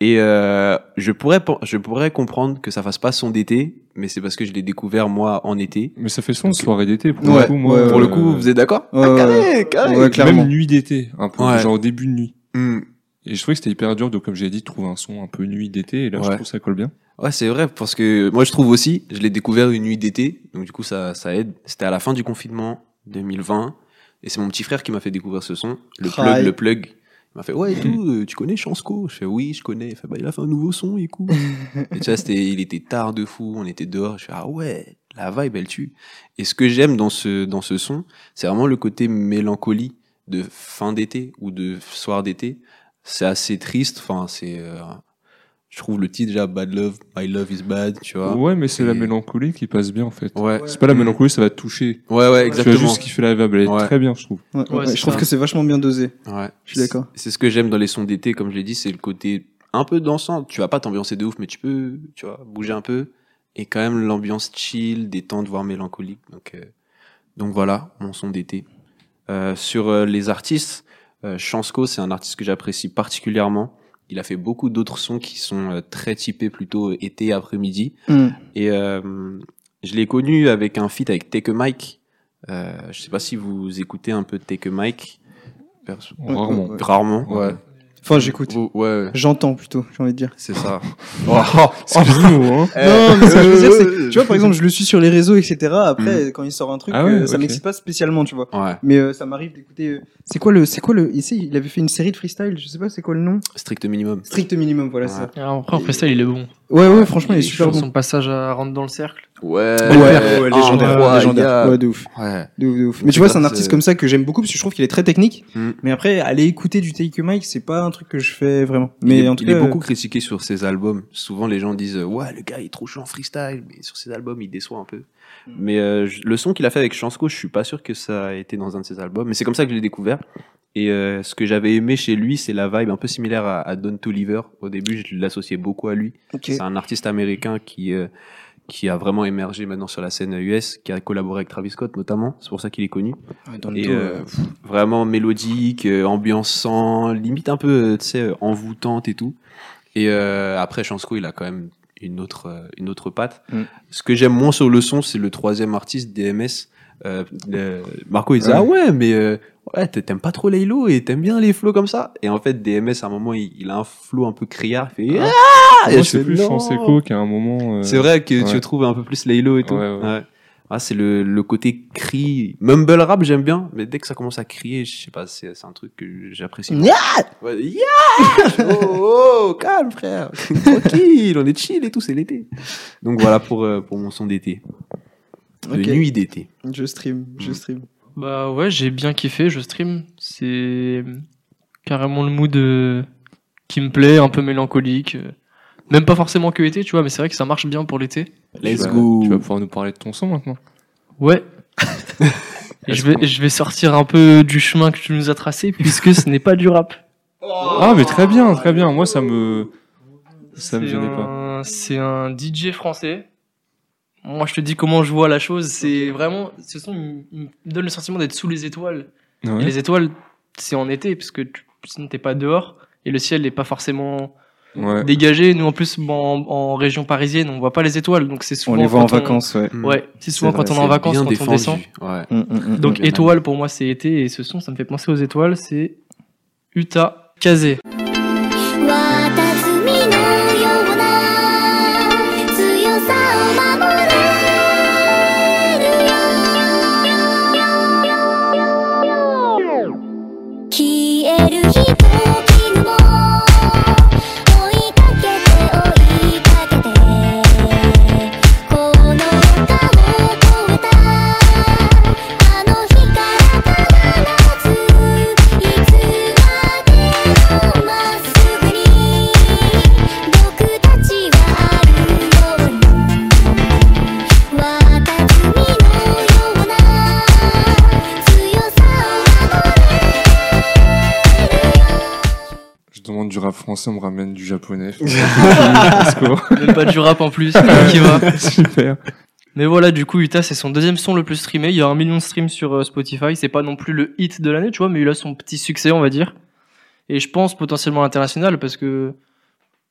Et euh, je pourrais, je pourrais comprendre que ça fasse pas son d'été, mais c'est parce que je l'ai découvert moi en été.
Mais ça fait son soirée d'été. Pour
Ouais,
le coup, moi.
pour le
euh,
coup, vous êtes d'accord?
Ouais,
Ah, carré, carré.
Ouais, clairement.
Même nuit d'été, un peu,
Ouais.
genre début de nuit.
Hmm.
Et je trouvais que c'était hyper dur, de, comme j'ai dit, de trouver un son un peu nuit d'été. Et là, je trouve que ça colle bien.
Ouais, c'est vrai, parce que moi, je trouve aussi, je l'ai découvert une nuit d'été, donc du coup, ça, ça aide. C'était à la fin du confinement 2020, et c'est mon petit frère qui m'a fait découvrir ce son. Le plug, le plug. Il m'a fait, ouais, et tout, euh, tu connais Chansco Je fais, oui, je connais. Il fait, bah, il a fait un nouveau son, il cool. et tu vois, c'était, il était tard de fou, on était dehors. Je fais, ah ouais, la vibe, elle tue. Et ce que j'aime dans ce, dans ce son, c'est vraiment le côté mélancolie de fin d'été ou de soir d'été. C'est assez triste, enfin, c'est, euh, je trouve le titre déjà Bad Love, My Love is Bad, tu vois.
Ouais, mais c'est la mélancolie qui passe bien, en fait.
Ouais.
C'est pas la mélancolie, ça va te toucher.
Ouais, ouais,
Tu as
exactement.
juste kiffer la vibe, elle est
Ouais.
très bien, je trouve.
Ouais,
Ouais,
je trouve que c'est vachement bien dosé.
Ouais.
Je suis d'accord.
C'est ce que j'aime dans les sons d'été, comme je l'ai dit, c'est le côté un peu dansant. Tu vas pas t'ambiancer de ouf, mais tu peux, tu vois, bouger un peu. Et quand même l'ambiance chill, détente, voire mélancolique. Donc, euh, donc voilà, mon son d'été. Euh, sur euh, les artistes, euh, Chansco, c'est un artiste que j'apprécie particulièrement. Il a fait beaucoup d'autres sons qui sont euh, très typés plutôt été après-midi.
Mm.
Et euh, je l'ai connu avec un feat avec Take a Mike. Euh, je sais pas si vous écoutez un peu Take a Mike. Perso-
Rarement.
Rarement, ouais.
Enfin, j'écoute.
Vous- Ouais,
J'entends plutôt, j'ai envie de dire.
c'est ça.
Excuse-nous, hein.
Non, mais ce que je veux dire, c'est, tu vois, par exemple, je le suis sur les réseaux, etc. Après, quand il sort un truc,
Ah ouais,
euh, ça
ok.
m'excite pas spécialement, tu vois.
Ouais,
Mais euh, ça m'arrive d'écouter. euh, C'est quoi le, c'est quoi le, ici, il avait fait une série de freestyle, je sais pas, c'est quoi le nom
strict minimum.
Strict minimum, voilà
Ouais.
ça.
Alors, après, en freestyle, il est bon.
Ouais, ouais, franchement, il est super bon.
Son passage à rentre dans le cercle.
Ouais,
Ouais, ouais, légendaire,
incroyable.
légendaire. Ouais, de ouf.
Ouais.
De ouf, de ouf. Mais tu vois,
c'est
un artiste
c'est-
comme ça que j'aime beaucoup parce que je trouve qu'il est très technique.
Mm.
Mais après, aller écouter du Take a Mike, c'est pas un truc que je fais vraiment.
il
Mais
est,
en tout
il est
cas,
beaucoup critiqué sur ses albums. Souvent, les gens disent euh, ouais, le gars il est trop chaud en freestyle, mais sur ses albums, il déçoit un peu. Mais euh, le son qu'il a fait avec Chansco, je suis pas sûr que ça a été dans un de ses albums. Mais c'est comme ça que je l'ai découvert. Et euh, ce que j'avais aimé chez lui, c'est la vibe un peu similaire à, à Don Toliver. Au début, je l'associais beaucoup à lui. C'est un artiste américain qui euh, qui a vraiment émergé maintenant sur la scène US, qui a collaboré avec Travis Scott notamment. C'est pour ça qu'il est connu.
Dans le
Et
dos,
euh, vraiment mélodique, euh, ambiançant, limite un peu, euh, tu sais, euh, envoûtante et tout. Et euh, après, Chansco, il a quand même une autre, une autre patte.
Mm.
Ce que j'aime moins sur le son, c'est le troisième artiste, DMS. Euh, le- Marco, il disait,
Ouais.
ah ouais, mais euh, ouais, t'aimes pas trop Laylo et t'aimes bien les flows comme ça. Et en fait, DMS, à un moment, il, il a un flow un peu criard. Il fait,
Ah.
ah
Moi,
Et je
c'est plus. Chanseco qu'à un moment. euh,
C'est vrai que
ouais.
tu trouves un peu plus Laylo et tout.
Ouais, ouais.
Ah, c'est le, le côté cri. Mumble rap, j'aime bien, mais dès que ça commence à crier, je sais pas, c'est c'est un truc que j'apprécie.
Yeah
Ouais, yeah oh, oh, calme, frère. Tranquille, on est chill et tout, c'est l'été. Donc voilà pour, euh, pour mon son d'été. De nuit d'été.
Je stream, je stream.
Bah ouais, j'ai bien kiffé, je stream. C'est carrément le mood euh, qui me plaît, un peu mélancolique. euh. Même pas forcément que été, tu vois, mais c'est vrai que ça marche bien pour l'été.
Let's
tu vas-
go.
Tu vas pouvoir nous parler de ton son maintenant.
Ouais. Et je vais, je vais sortir un peu du chemin que tu nous as tracé, puisque ce n'est pas du rap.
Ah, mais très bien, très bien. Moi, ça me. Ça me gênait pas.
C'est un DJ français. Moi, je te dis comment je vois la chose. C'est vraiment. Ce son, me donne le sentiment d'être sous les étoiles.
Ah ouais
Et les étoiles, c'est en été, parce que tu, sinon t'es pas dehors. Et le ciel n'est pas forcément
Ouais.
dégagé. Nous, en plus, bon, en, en région parisienne, on voit pas les étoiles. Donc, c'est souvent.
On les voit en vacances, ouais.
Ouais, c'est souvent quand
vrai,
on est en vacances, quand
défendu.
on descend.
Ouais.
Mm, mm, mm.
Donc, étoile, pour moi, c'est été. Et ce son, ça me fait penser aux étoiles. C'est Utah Kazé.
Français, on me ramène du japonais.
Même pas du rap en plus. qui va.
Super.
Mais voilà, du coup, Utah, c'est son deuxième son le plus streamé. Il y a un million de streams sur euh, Spotify. C'est pas non plus le hit de l'année, tu vois, mais il a son petit succès, on va dire. Et je pense potentiellement international parce que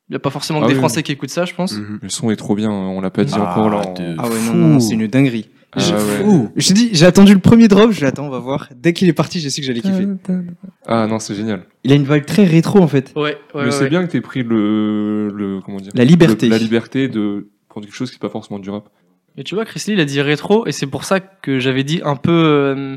il y a pas forcément que
Ah
des
oui.
Français qui écoutent ça, je pense.
Le son est trop bien, on l'a pas dit
Ah,
encore là. en-
de
Ah ouais, non, c'est une dinguerie.
Ah
Je-
ouais.
fou. Je te dis, j'ai attendu le premier drop, je l'attends, on va voir. Dès qu'il est parti, j'ai su que j'allais kiffer.
Ah non, c'est génial.
Il a une vibe très rétro en fait.
Ouais, ouais,
Mais
ouais,
c'est
ouais.
bien que t'aies pris le, le, comment dire?
La liberté.
Le- la liberté de prendre quelque chose qui est pas forcément du rap.
Et tu vois, Chris Lee, il a dit rétro, et c'est pour ça que j'avais dit un peu euh,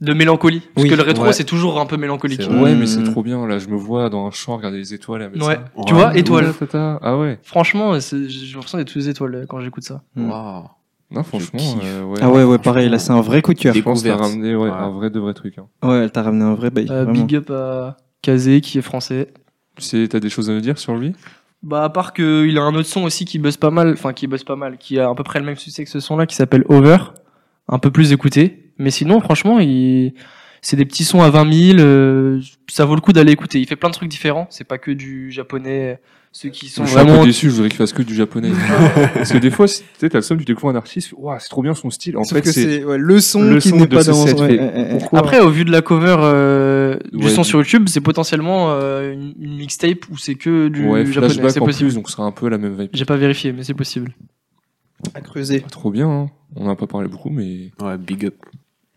de mélancolie. Parce
Oui,
que le rétro,
ouais.
c'est toujours un peu mélancolique.
Ouais, mais c'est trop bien. Là, je me vois dans un champ regarder les étoiles à
Ouais.
ça.
Tu vois, étoile.
Tata. Ah ouais.
Franchement, j'ai l'impression d'être sous les étoiles euh, quand j'écoute ça.
Mm.
Waouh.
Non, franchement, euh, ouais.
Ah ouais, ouais, pareil, là c'est un vrai coup de cœur.
Je pense que t'as ramené ouais,
Ouais.
un vrai de vrai truc. Hein.
Ouais, elle t'a ramené un vrai bail.
Euh, big up à Kazé, qui est français.
Tu sais, t'as des choses à nous dire sur lui?
Bah, à part qu'il a un autre son aussi qui buzz pas mal, enfin qui buzz pas mal, qui a à peu près le même succès que ce son-là, qui s'appelle Over, un peu plus écouté. Mais sinon, franchement, il... c'est des petits sons à 20 000, euh, ça vaut le coup d'aller écouter. Il fait plein de trucs différents, c'est pas que du japonais, ceux qui sont
Je suis un
vraiment...
peu déçu, je voudrais qu'il fasse que du japonais. Parce que des fois, si- tu sais, t'as le somme, tu découvres un artiste, waouh, c'est trop bien son style. En
Sauf
fait,
que
c'est
ouais, le son
le
qui
son
n'est
de
pas dans ouais, ouais,
Après, au vu de la cover euh, du
Ouais,
son sur YouTube, c'est potentiellement euh, une, mixtape où c'est que du
ouais,
japonais. C'est
en
possible.
plus, donc ce sera un peu la même vibe.
J'ai pas vérifié, mais c'est possible.
à creuser.
Trop bien, hein. on n'a pas parlé beaucoup, mais
Ouais, big up.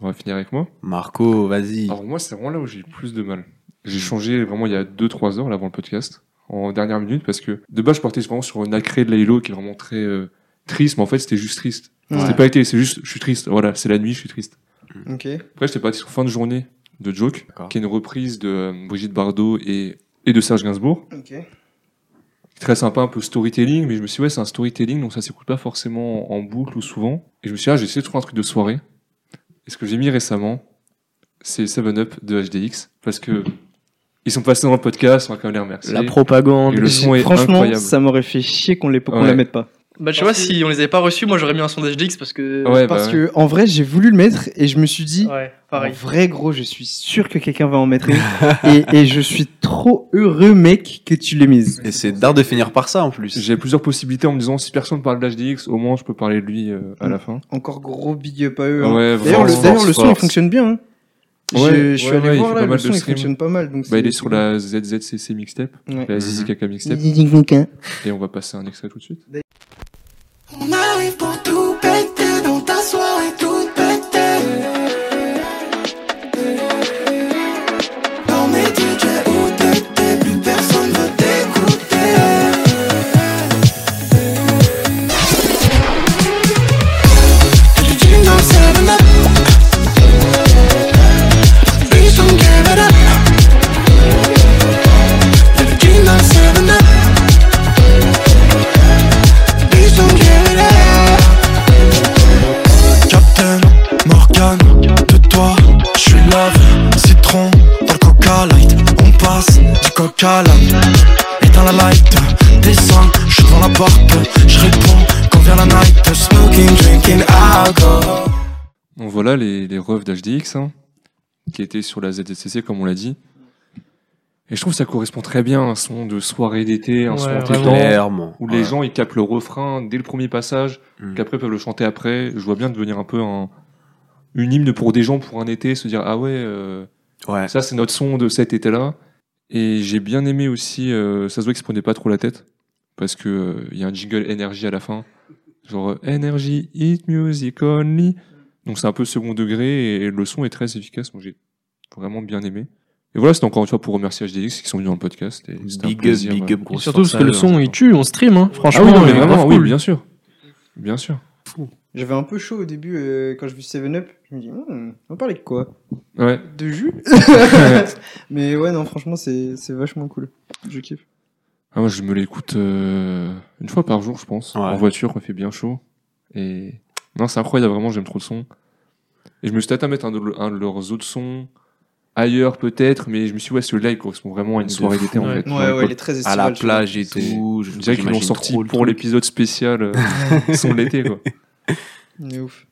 On va finir avec moi.
Marco, vas-y.
Alors moi, c'est vraiment là où j'ai le plus de mal. J'ai changé vraiment il y a 2-3 heures là, avant le podcast, en dernière minute, parce que de base, je partais vraiment sur une acré de Laylo qui est vraiment très euh, triste, mais en fait, c'était juste triste.
Ouais.
C'était pas été, c'est juste, je suis triste. Voilà, c'est la nuit, je suis triste.
Ok.
Après, j'étais parti sur fin de journée de Joke, qui est une reprise de euh, Brigitte Bardot et, et de Serge Gainsbourg.
Ok.
Très sympa, un peu storytelling, mais je me suis dit, ouais, c'est un storytelling, donc ça s'écoute pas forcément en boucle ou souvent. Et je me suis dit, ah, j'ai essayé de trouver un truc de soirée. Et ce que j'ai mis récemment, c'est 7-Up de HDX, parce que ils sont passés dans le podcast, on va quand même les remercier.
La propagande.
Et le son est
Franchement,
incroyable.
ça m'aurait fait chier qu'on les qu'on
Ouais.
la mette pas.
Bah, tu vois, si on les avait pas reçus, moi j'aurais mis un son d'HDX parce que.
Ouais,
Parce
bah,
que en vrai, j'ai voulu le mettre et je me suis dit,
Ouais,
en
pareil.
vrai gros, je suis sûr que quelqu'un va en mettre une. et, et je suis trop heureux, mec, que tu l'aies mise.
Et c'est d'art de finir par ça en plus.
J'ai plusieurs possibilités en me disant si personne parle d'HDX, au moins je peux parler de lui euh, à
Mm.
la fin.
Encore gros big up à eux. hein.
Ouais,
D'ailleurs, le, le son il fonctionne bien. hein.
Ouais,
je, je suis
ouais,
allé
ouais,
voir
fait
là,
pas
le
mal
son
de
il
streams.
fonctionne pas mal. Donc
Bah, il est sur la ZZCC mixtape,
Ouais.
la Zizi Kaka mixtape, et on va passer un extrait tout de suite. d'HDX, hein, qui étaient sur la ZZCC comme on l'a dit. Et je trouve que ça correspond très bien à un son de soirée d'été, un
Ouais,
son
Clairement.
où
Ouais.
les gens ils capent le refrain dès le premier passage,
Mm.
qu'après peuvent le chanter après. Je vois bien devenir un peu un, une hymne pour des gens pour un été, se dire ah ouais, euh,
Ouais.
ça c'est notre son de cet été-là. Et j'ai bien aimé aussi, euh, ça se voit qu'ils se prenaient pas trop la tête, parce que euh, il y a un jingle énergie à la fin, genre énergie, hit music only. Donc c'est un peu second degré et le son est très efficace, donc j'ai vraiment bien aimé. Et voilà, c'était encore une fois pour remercier HDX qui sont venus dans le podcast. Et un
Big up,
plaisir,
big
ouais.
up,
surtout parce que le son il tue, on stream, hein. franchement.
Ah oui, non, mais vraiment, oui,
cool.
bien sûr. Bien sûr.
J'avais un peu chaud au début euh, quand je vis 7-Up. Je me dis, Hmm, on va parler de quoi?
Ouais.
De jus? Mais ouais, non, franchement, c'est c'est vachement cool. Je kiffe.
Ah, moi, je me l'écoute euh, une fois par jour, je pense,
Ouais.
en voiture, quand il fait bien chaud. Et non, c'est incroyable, vraiment, j'aime trop le son. Et je me suis tâté à mettre un de, le- un de leurs autres sons ailleurs, peut-être, mais je me suis dit, ouais, celui-là, il correspond vraiment à une soirée d'été, en
Ouais.
fait.
Ouais, ouais, il est très
À
estival.
la
celui-là.
plage et tout.
Je dirais qu'ils l'ont sorti
le
pour l'épisode spécial euh, son de l'été, quoi.
Il est ouf.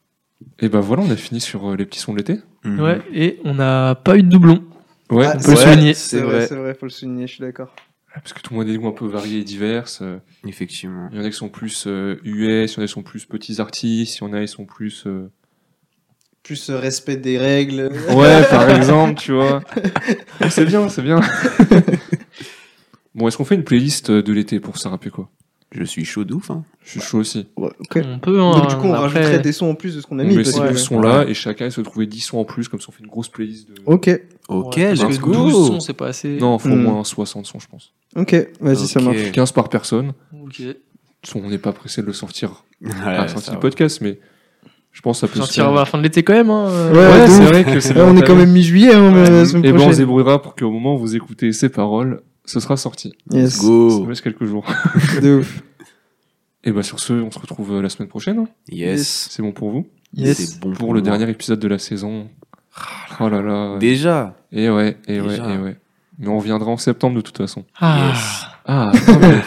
Et ben voilà, on a fini sur euh, les petits sons de l'été.
Mhm.
Ouais, et on n'a pas eu de doublon.
Ouais,
Ah,
on peut le
c'est
souligner.
C'est vrai, c'est vrai, faut le souligner, je suis d'accord.
Parce que tout le monde a des goûts un peu variés et divers. euh,
Effectivement.
Il y en a qui sont plus euh, US, il y en a qui sont plus petits artistes, il y en a qui sont plus... euh,
Plus euh, respect des règles.
Ouais, par exemple, tu vois. c'est bien, c'est bien. bon, est-ce qu'on fait une playlist de l'été pour se rappeler quoi?
Je suis chaud de ouf. Hein.
Je suis chaud aussi.
Ouais, ok.
On peut, hein,
Donc du coup, on
après-
rajouterait des sons en plus de ce qu'on a
On
mis.
met
parce
ces 12 sons là et chacun il se trouver 10 sons en plus, comme ça on fait une grosse playlist de.
Ok,
Ok,
Ouais, parce
let's
que
go.
12 sons, c'est pas assez.
Non, faut au
Hmm.
moins 60 sons, je pense.
ok, vas-y, ça
Ok.
marche.
15 par personne.
Ok.
On n'est pas pressé de le sortir
Ouais,
à la sortie du podcast, mais je pense que ça peut se
Sortir
faire.
à la fin de l'été quand même. Hein.
Ouais, de
c'est
ouf.
vrai que c'est
Là, on est quand même mi-juillet, hein, mais la semaine
Et ben on se
prochaine.
débrouillera pour qu'au moment où vous écoutez ces paroles, ce sera sorti.
Yes,
Go.
reste quelques jours.
de ouf.
Et bah sur ce, on se retrouve euh, la semaine prochaine. hein.
Yes.
C'est bon pour vous
Yes.
C'est bon
Pour le
moi.
dernier épisode de la saison. Oh là là. ouais.
Déjà.
Et ouais, et ouais, et ouais. Mais on reviendra en septembre de toute façon.
Ah.
Ah,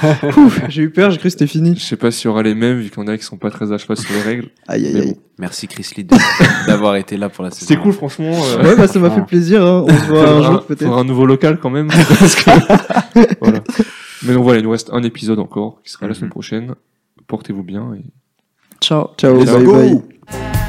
j'ai eu peur, j'ai cru que c'était fini.
je sais pas s'il y aura les mêmes vu qu'il y en a qui sont pas très à cheval sur les règles.
Aïe, aïe, aïe.
bon.
Merci Chris Lee d'avoir été là pour la saison.
C'était cool franchement. euh,
Ouais, bah ça m'a fait plaisir, hein. on se voit un jour peut-être.
faudra un nouveau local quand même. parce que- voilà. Mais donc voilà, il nous reste un épisode encore qui sera la
Mhm.
semaine prochaine. Portez-vous bien et
Ciao.
Ciao, bye bye.